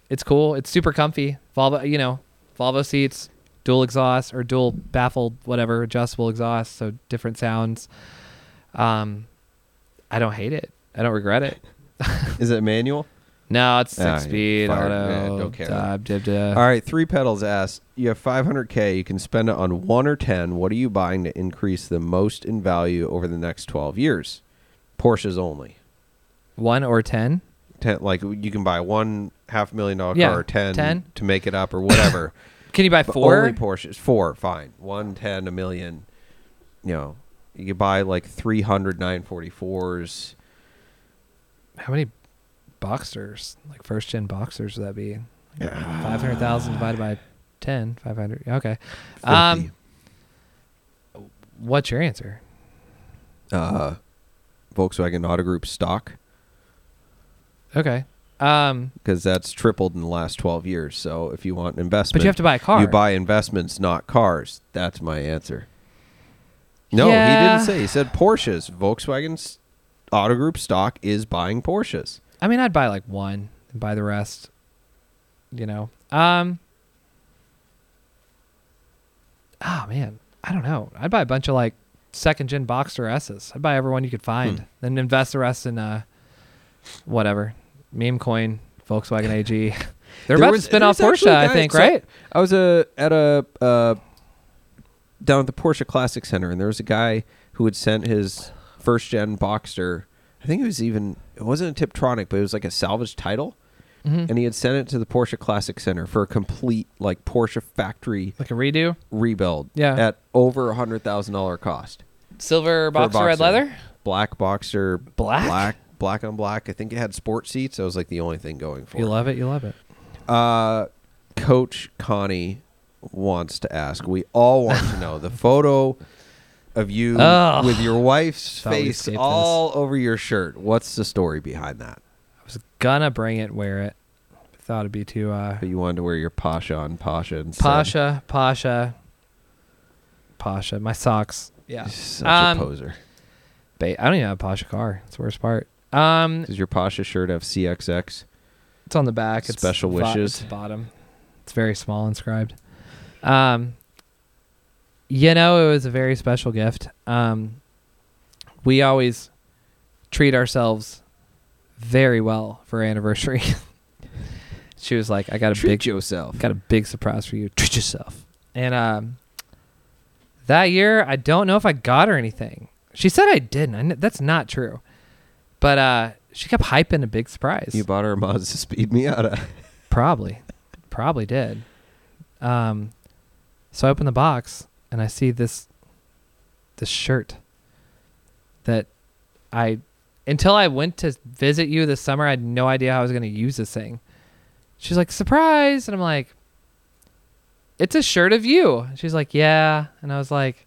Speaker 2: It's cool. It's super comfy. Volvo, you know, Volvo seats, dual exhaust or dual baffled, whatever, adjustable exhaust, so different sounds. Um, I don't hate it. I don't regret it.
Speaker 1: Is it manual?
Speaker 2: No, it's six
Speaker 1: Ah,
Speaker 2: speed auto.
Speaker 1: don't care.
Speaker 2: dab, dib, dab.
Speaker 1: All right, three pedals asked. You have 500k. You can spend it on one or ten. What are you buying to increase the most in value over the next 12 years? Porsches only.
Speaker 2: One or ten.
Speaker 1: Ten, like you can buy one half million dollar
Speaker 2: Yeah,
Speaker 1: car or 10,
Speaker 2: 10.
Speaker 1: to make it up or whatever.
Speaker 2: Can you buy
Speaker 1: But
Speaker 2: four?
Speaker 1: Only Porsches. Four, fine. One, ten, a million. You know, you could buy like 300 944s.
Speaker 2: How many Boxsters, like first gen Boxsters, would that be? Five hundred thousand divided by 10, 500. Okay. Um,
Speaker 1: 50.
Speaker 2: what's your answer?
Speaker 1: uh, Volkswagen Auto Group stock
Speaker 2: Okay. Um,
Speaker 1: because that's tripled in the last 12 years. So if you want investment,
Speaker 2: but you have to buy a car.
Speaker 1: You buy investments, not cars. That's my answer. No,
Speaker 2: Yeah.
Speaker 1: he didn't say. He said Porsches. Volkswagen's Auto Group stock is buying Porsches.
Speaker 2: I mean, I'd buy like one and buy the rest. You know. Um. Oh man, I don't know. I'd buy a bunch of like second gen Boxster S's. I'd buy everyone you could find,
Speaker 1: Hmm.
Speaker 2: then invest the rest in uh, whatever meme coin, Volkswagen AG. They're
Speaker 1: There
Speaker 2: about
Speaker 1: was-
Speaker 2: to spin off Porsche,
Speaker 1: a
Speaker 2: I
Speaker 1: guy-
Speaker 2: think,
Speaker 1: so-
Speaker 2: right?
Speaker 1: I was uh, at a uh, down at the Porsche Classic Center, and there was a guy who had sent his first gen Boxster. I think it was even it wasn't a Tiptronic, but it was like a salvage title,
Speaker 2: Mhm.
Speaker 1: and he had sent it to the Porsche Classic Center for a complete like Porsche factory
Speaker 2: Like a redo.
Speaker 1: rebuild.
Speaker 2: Yeah.
Speaker 1: at over a hundred thousand dollar cost.
Speaker 2: Silver
Speaker 1: For a
Speaker 2: Boxster red leather.
Speaker 1: Black Boxster,
Speaker 2: Black?
Speaker 1: black, black on black. I think it had sport seats. That was like the only thing going for
Speaker 2: You
Speaker 1: it.
Speaker 2: love it. You love it.
Speaker 1: Uh, Coach Connie wants to ask. We all want to know the photo of you
Speaker 2: Ugh.
Speaker 1: with your wife's
Speaker 2: Thought we
Speaker 1: face
Speaker 2: escaped
Speaker 1: all over your shirt. What's the story behind that?
Speaker 2: I was gonna bring it, wear it. Thought it'd be too uh,
Speaker 1: But you wanted to wear your Pasha on Pasha instead.
Speaker 2: Pasha, Pasha, Pasha. My socks. Yeah.
Speaker 1: Such
Speaker 2: Um,
Speaker 1: a poser.
Speaker 2: Ba- I don't even have a Pasha car. It's the worst part. Um,
Speaker 1: Does your Pasha shirt have CXX?
Speaker 2: it's on the back. It's
Speaker 1: Special
Speaker 2: bo-
Speaker 1: wishes?
Speaker 2: it's the bottom. It's very small inscribed. Um, you know, it was a very special gift. Um, we always treat ourselves very well for our anniversary. she was like, "I got a
Speaker 1: Treat
Speaker 2: big
Speaker 1: yourself.
Speaker 2: got a big surprise for you. Treat yourself. And um, that year, I don't know if I got her anything. She said I didn't. I kn- that's not true. But uh, she kept hyping a big surprise.
Speaker 1: You bought her a Mazdaspeed Miata.
Speaker 2: Probably, probably did. Um, so I open the box and I see this, this shirt. That, I, until I went to visit you this summer, I had no idea how I was going to use this thing. She's like, surprise, and I'm like, it's a shirt of you. She's like, yeah, and I was like,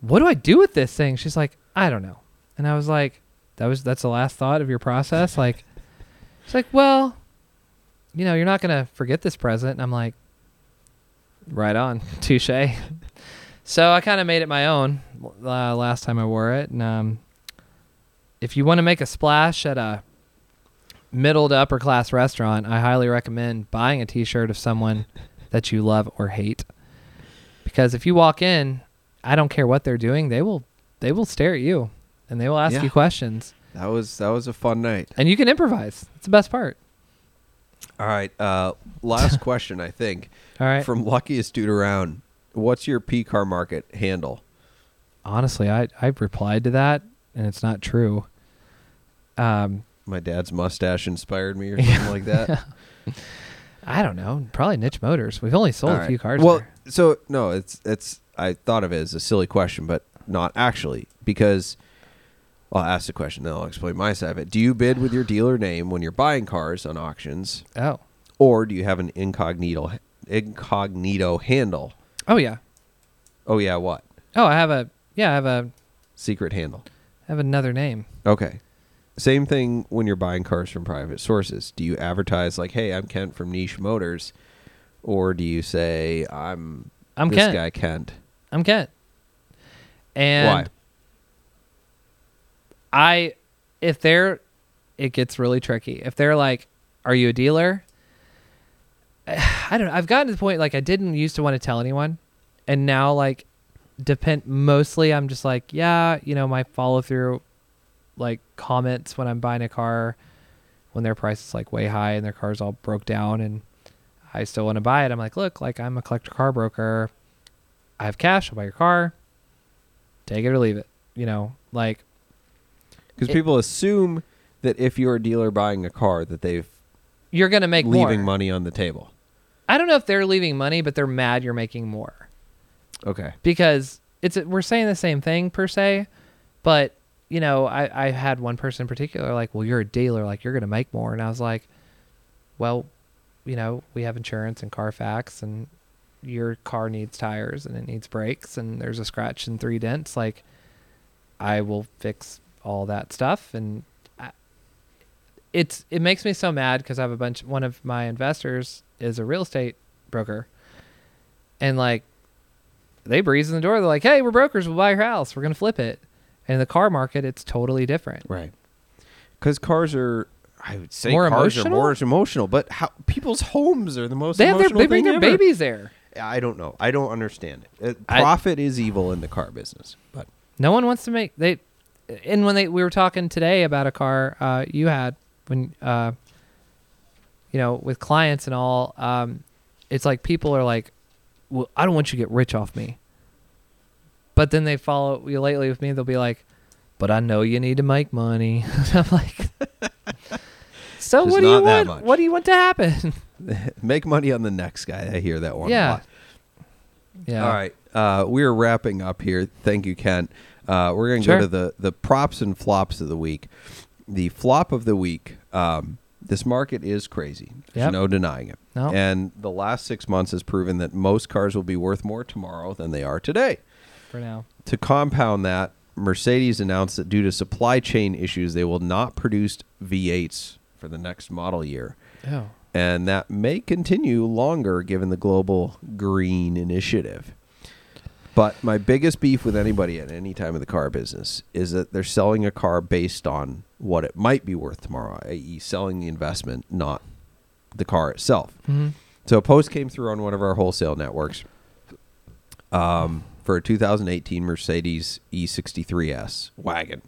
Speaker 2: what do I do with this thing? She's like, I don't know, and I was like, that was that's the last thought of your process, like. it's like, well, you know, you're not gonna forget this present. And I'm like, Right on. Touche. so I kind of made it my own uh, last time I wore it. And um, if you want to make a splash at a middle to upper class restaurant, I highly recommend buying a t shirt of someone that you love or hate. Because if you walk in, I don't care what they're doing, they will they will stare at you and they will ask
Speaker 1: Yeah.
Speaker 2: you questions.
Speaker 1: That was that was a fun night.
Speaker 2: And you can improvise. It's the best part.
Speaker 1: All right. Uh, last question, I think,
Speaker 2: All right.
Speaker 1: from luckiest dude around. What's your PCARMARKET handle?
Speaker 2: Honestly, I I replied to that and it's not true. Um
Speaker 1: My dad's mustache inspired me, or something like that.
Speaker 2: I don't know. Probably niche motors. We've only sold
Speaker 1: All
Speaker 2: a few cars.
Speaker 1: Well,
Speaker 2: there.
Speaker 1: so no, it's it's. I thought of it as a silly question, but not actually because. I'll ask the question, then I'll explain my side of it. Do you bid with your dealer name when you're buying cars on auctions,
Speaker 2: Oh.
Speaker 1: or do you have an incognito incognito handle?
Speaker 2: Oh yeah.
Speaker 1: Oh yeah, what
Speaker 2: Oh, I have a yeah, I have a
Speaker 1: secret handle?
Speaker 2: I have another name.
Speaker 1: Okay. Same thing when you're buying cars from private sources. Do you advertise like, "Hey, I'm Kent from Niche Motors," or do you say, "I'm
Speaker 2: I'm
Speaker 1: this
Speaker 2: Kent.
Speaker 1: guy Kent"?
Speaker 2: I'm Kent. And
Speaker 1: Why?
Speaker 2: I if they're it gets really tricky. If they're like, "Are you a dealer?" I don't know. I've gotten to the point like I didn't used to want to tell anyone, and now like depend mostly I'm just like, yeah, you know, my follow through like comments when I'm buying a car when their price is like way high and their car's all broke down and I still want to buy it. I'm like, look, like I'm a collector car broker. I have cash. I'll buy your car. Take it or leave it. You know, like
Speaker 1: Because people assume that if you're a dealer buying a car, that they've
Speaker 2: you're gonna make
Speaker 1: leaving
Speaker 2: more.
Speaker 1: money on the table.
Speaker 2: I don't know if they're leaving money, but they're mad you're making more
Speaker 1: Okay.
Speaker 2: because it's we're saying the same thing per se, but you know, I I had one person in particular like, well, you're a dealer, like you're gonna make more, and I was like, well, you know, we have insurance and Carfax, and your car needs tires and it needs brakes, and there's a scratch and three dents, like I will fix all that stuff, and I, it's it makes me so mad because I have a bunch. One of my investors is a real estate broker, and like they breeze in the door. They're like, "Hey, we're brokers. We'll buy your house. We're gonna flip it." And in the car market, it's totally different.
Speaker 1: Right. Because cars are, I would say,
Speaker 2: More
Speaker 1: cars
Speaker 2: emotional?
Speaker 1: are more emotional. But how people's homes are the most.
Speaker 2: They have their, they bring their
Speaker 1: ever.
Speaker 2: babies there.
Speaker 1: I don't know. I don't understand it. Uh,
Speaker 2: I-
Speaker 1: profit is evil in the car business, but
Speaker 2: No one wants to make they. And when they we were talking today about a car uh, you had when uh, you know with clients and all, um, it's like people are like, "Well, I don't want you to get rich off me." But then they follow you lately with me. They'll be like, "But I know you need to make money." I'm like, "So
Speaker 1: Just
Speaker 2: what do you want?
Speaker 1: much.
Speaker 2: What do you want to happen?"
Speaker 1: make money on the next guy. I hear that one. a
Speaker 2: Yeah.
Speaker 1: lot.
Speaker 2: yeah.
Speaker 1: All right. Uh, we're wrapping up here. Thank you, Ken. Uh, we're going to
Speaker 2: Sure.
Speaker 1: go to the, the props and flops of the week. The flop of the week. Um, this market is crazy. There's
Speaker 2: Yep.
Speaker 1: no denying it.
Speaker 2: No.
Speaker 1: And the last six months has proven that most cars will be worth more tomorrow than they are today.
Speaker 2: For now.
Speaker 1: To compound that, Mercedes announced that due to supply chain issues, they will not produce V8s for the next model year.
Speaker 2: Oh.
Speaker 1: And that may continue longer given the global green initiative. But my biggest beef with anybody at any time in the car business is that they're selling a car based on what it might be worth tomorrow, i.e., selling the investment, not the car itself.
Speaker 2: hmm
Speaker 1: So a post came through on one of our wholesale networks um, for a 2018 Mercedes E63s wagon,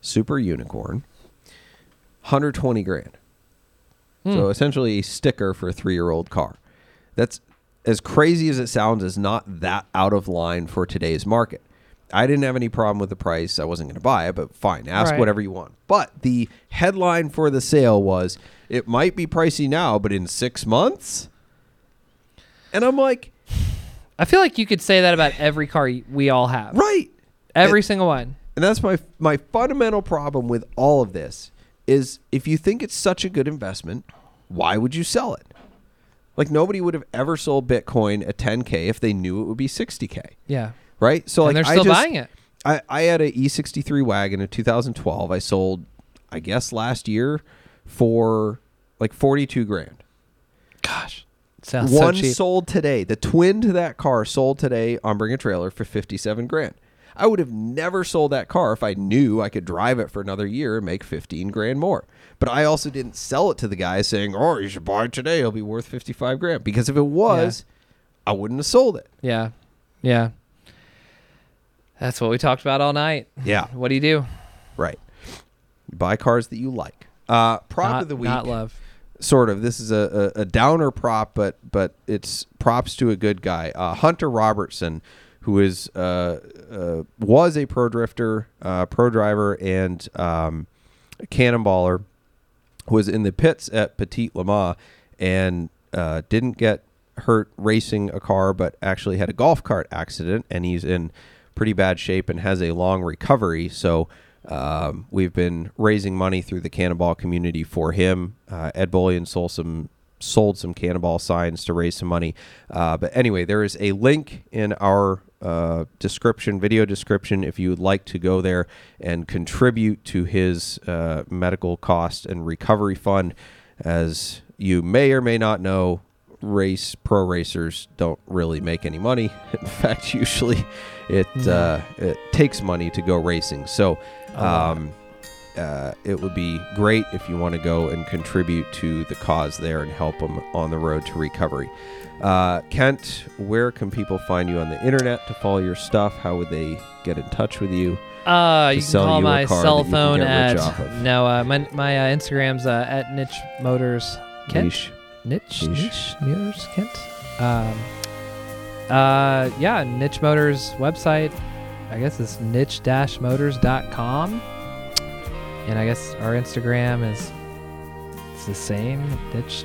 Speaker 1: super unicorn, 120 grand.
Speaker 2: Hmm.
Speaker 1: So essentially a sticker for a three-year-old car. That's as crazy as it sounds. Is not that out of line for today's market. I didn't have any problem with the price. I wasn't going to buy it, but fine, ask
Speaker 2: Right.
Speaker 1: whatever you want. But the headline for the sale was, "It might be pricey now, but in six months." And I'm like,
Speaker 2: I feel like you could say that about every car we all have.
Speaker 1: right.
Speaker 2: Every single one.
Speaker 1: And that's my my fundamental problem with all of this is if you think it's such a good investment, why would you sell it? Like nobody would have ever sold Bitcoin at 10k if they knew it would be 60k,
Speaker 2: Yeah.
Speaker 1: right? So like
Speaker 2: and they're
Speaker 1: I
Speaker 2: still
Speaker 1: just-
Speaker 2: buying it.
Speaker 1: I, I had a E63 wagon in 2012. I sold, I guess last year, for like 42 grand.
Speaker 2: Gosh. Sounds so
Speaker 1: One
Speaker 2: cheap.
Speaker 1: sold today. The twin to that car sold today on Bring a Trailer for 57 grand. I would have never sold that car if I knew I could drive it for another year and make 15 grand more. But I also didn't sell it to the guy saying, "Oh, you should buy it today. It'll be worth 55 grand." Because if it was, I wouldn't have sold it.
Speaker 2: Yeah. Yeah. That's what we talked about all night.
Speaker 1: Yeah,
Speaker 2: What do you do?
Speaker 1: right. Buy cars that you like. Uh, prop
Speaker 2: not,
Speaker 1: of the week.
Speaker 2: Not love.
Speaker 1: sort of. This is a, a, a downer prop, but but it's props to a good guy. Uh, Hunter Robertson, who is uh, uh, was a pro drifter, uh, pro driver, and um, a cannonballer, was in the pits at Petit Le Mans and uh, didn't get hurt racing a car, but actually had a golf cart accident, and he's in pretty bad shape and has a long recovery. So. Um, we've been raising money through the Cannonball community for him. Uh, Ed Bolian sold some sold some Cannonball signs to raise some money. Uh, but anyway, there is a link in our uh, description, video description, if you would like to go there and contribute to his uh, medical cost and recovery fund. As you may or may not know, race pro racers don't really make any money. In fact, usually it uh, it takes money to go racing. So. Um, uh, it would be great if you want to go and contribute to the cause there and help them on the road to recovery. Uh, Kent, where can people find you on the internet to follow your stuff? How would they get in touch with you?
Speaker 2: Uh, you can call
Speaker 1: you
Speaker 2: my cell phone at
Speaker 1: of?
Speaker 2: no. Uh, my my uh, Instagram's uh, at niche motors Kent.
Speaker 1: Niche.
Speaker 2: Niche
Speaker 1: Niche.
Speaker 2: niche, motors Kent. Um, uh, yeah, niche motors website. I guess it's niche-motors.com. And I guess our Instagram is it's the same niche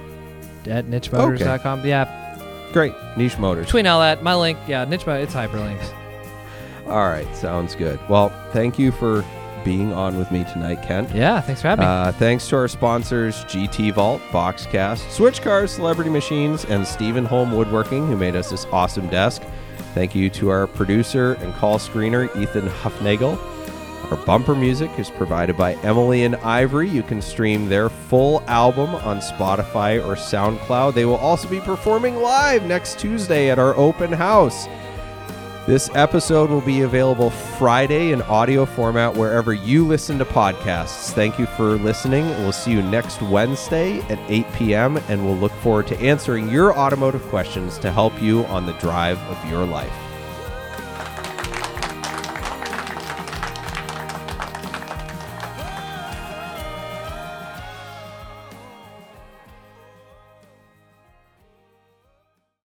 Speaker 2: at nichemotors.com. Yeah,
Speaker 1: Great. Niche Motors.
Speaker 2: between all that, my link, yeah, niche mo- it's hyperlinked.
Speaker 1: All right. Sounds good. Well, thank you for being on with me tonight, Kent.
Speaker 2: Yeah, thanks for having me.
Speaker 1: Uh, thanks to our sponsors, GT Vault, Boxcast, Switch Cars, Celebrity Machines, and Stephen Holm Woodworking, who made us this awesome desk. Thank you to our producer and call screener, Ethan Huffnagel. Our bumper music is provided by Emily and Ivory. You can stream their full album on Spotify or SoundCloud. They will also be performing live next Tuesday at our open house. This episode will be available Friday in audio format wherever you listen to podcasts. Thank you for listening. We'll see you next Wednesday at 8 p.m., and we'll look forward to answering your automotive questions to help you on the drive of your life.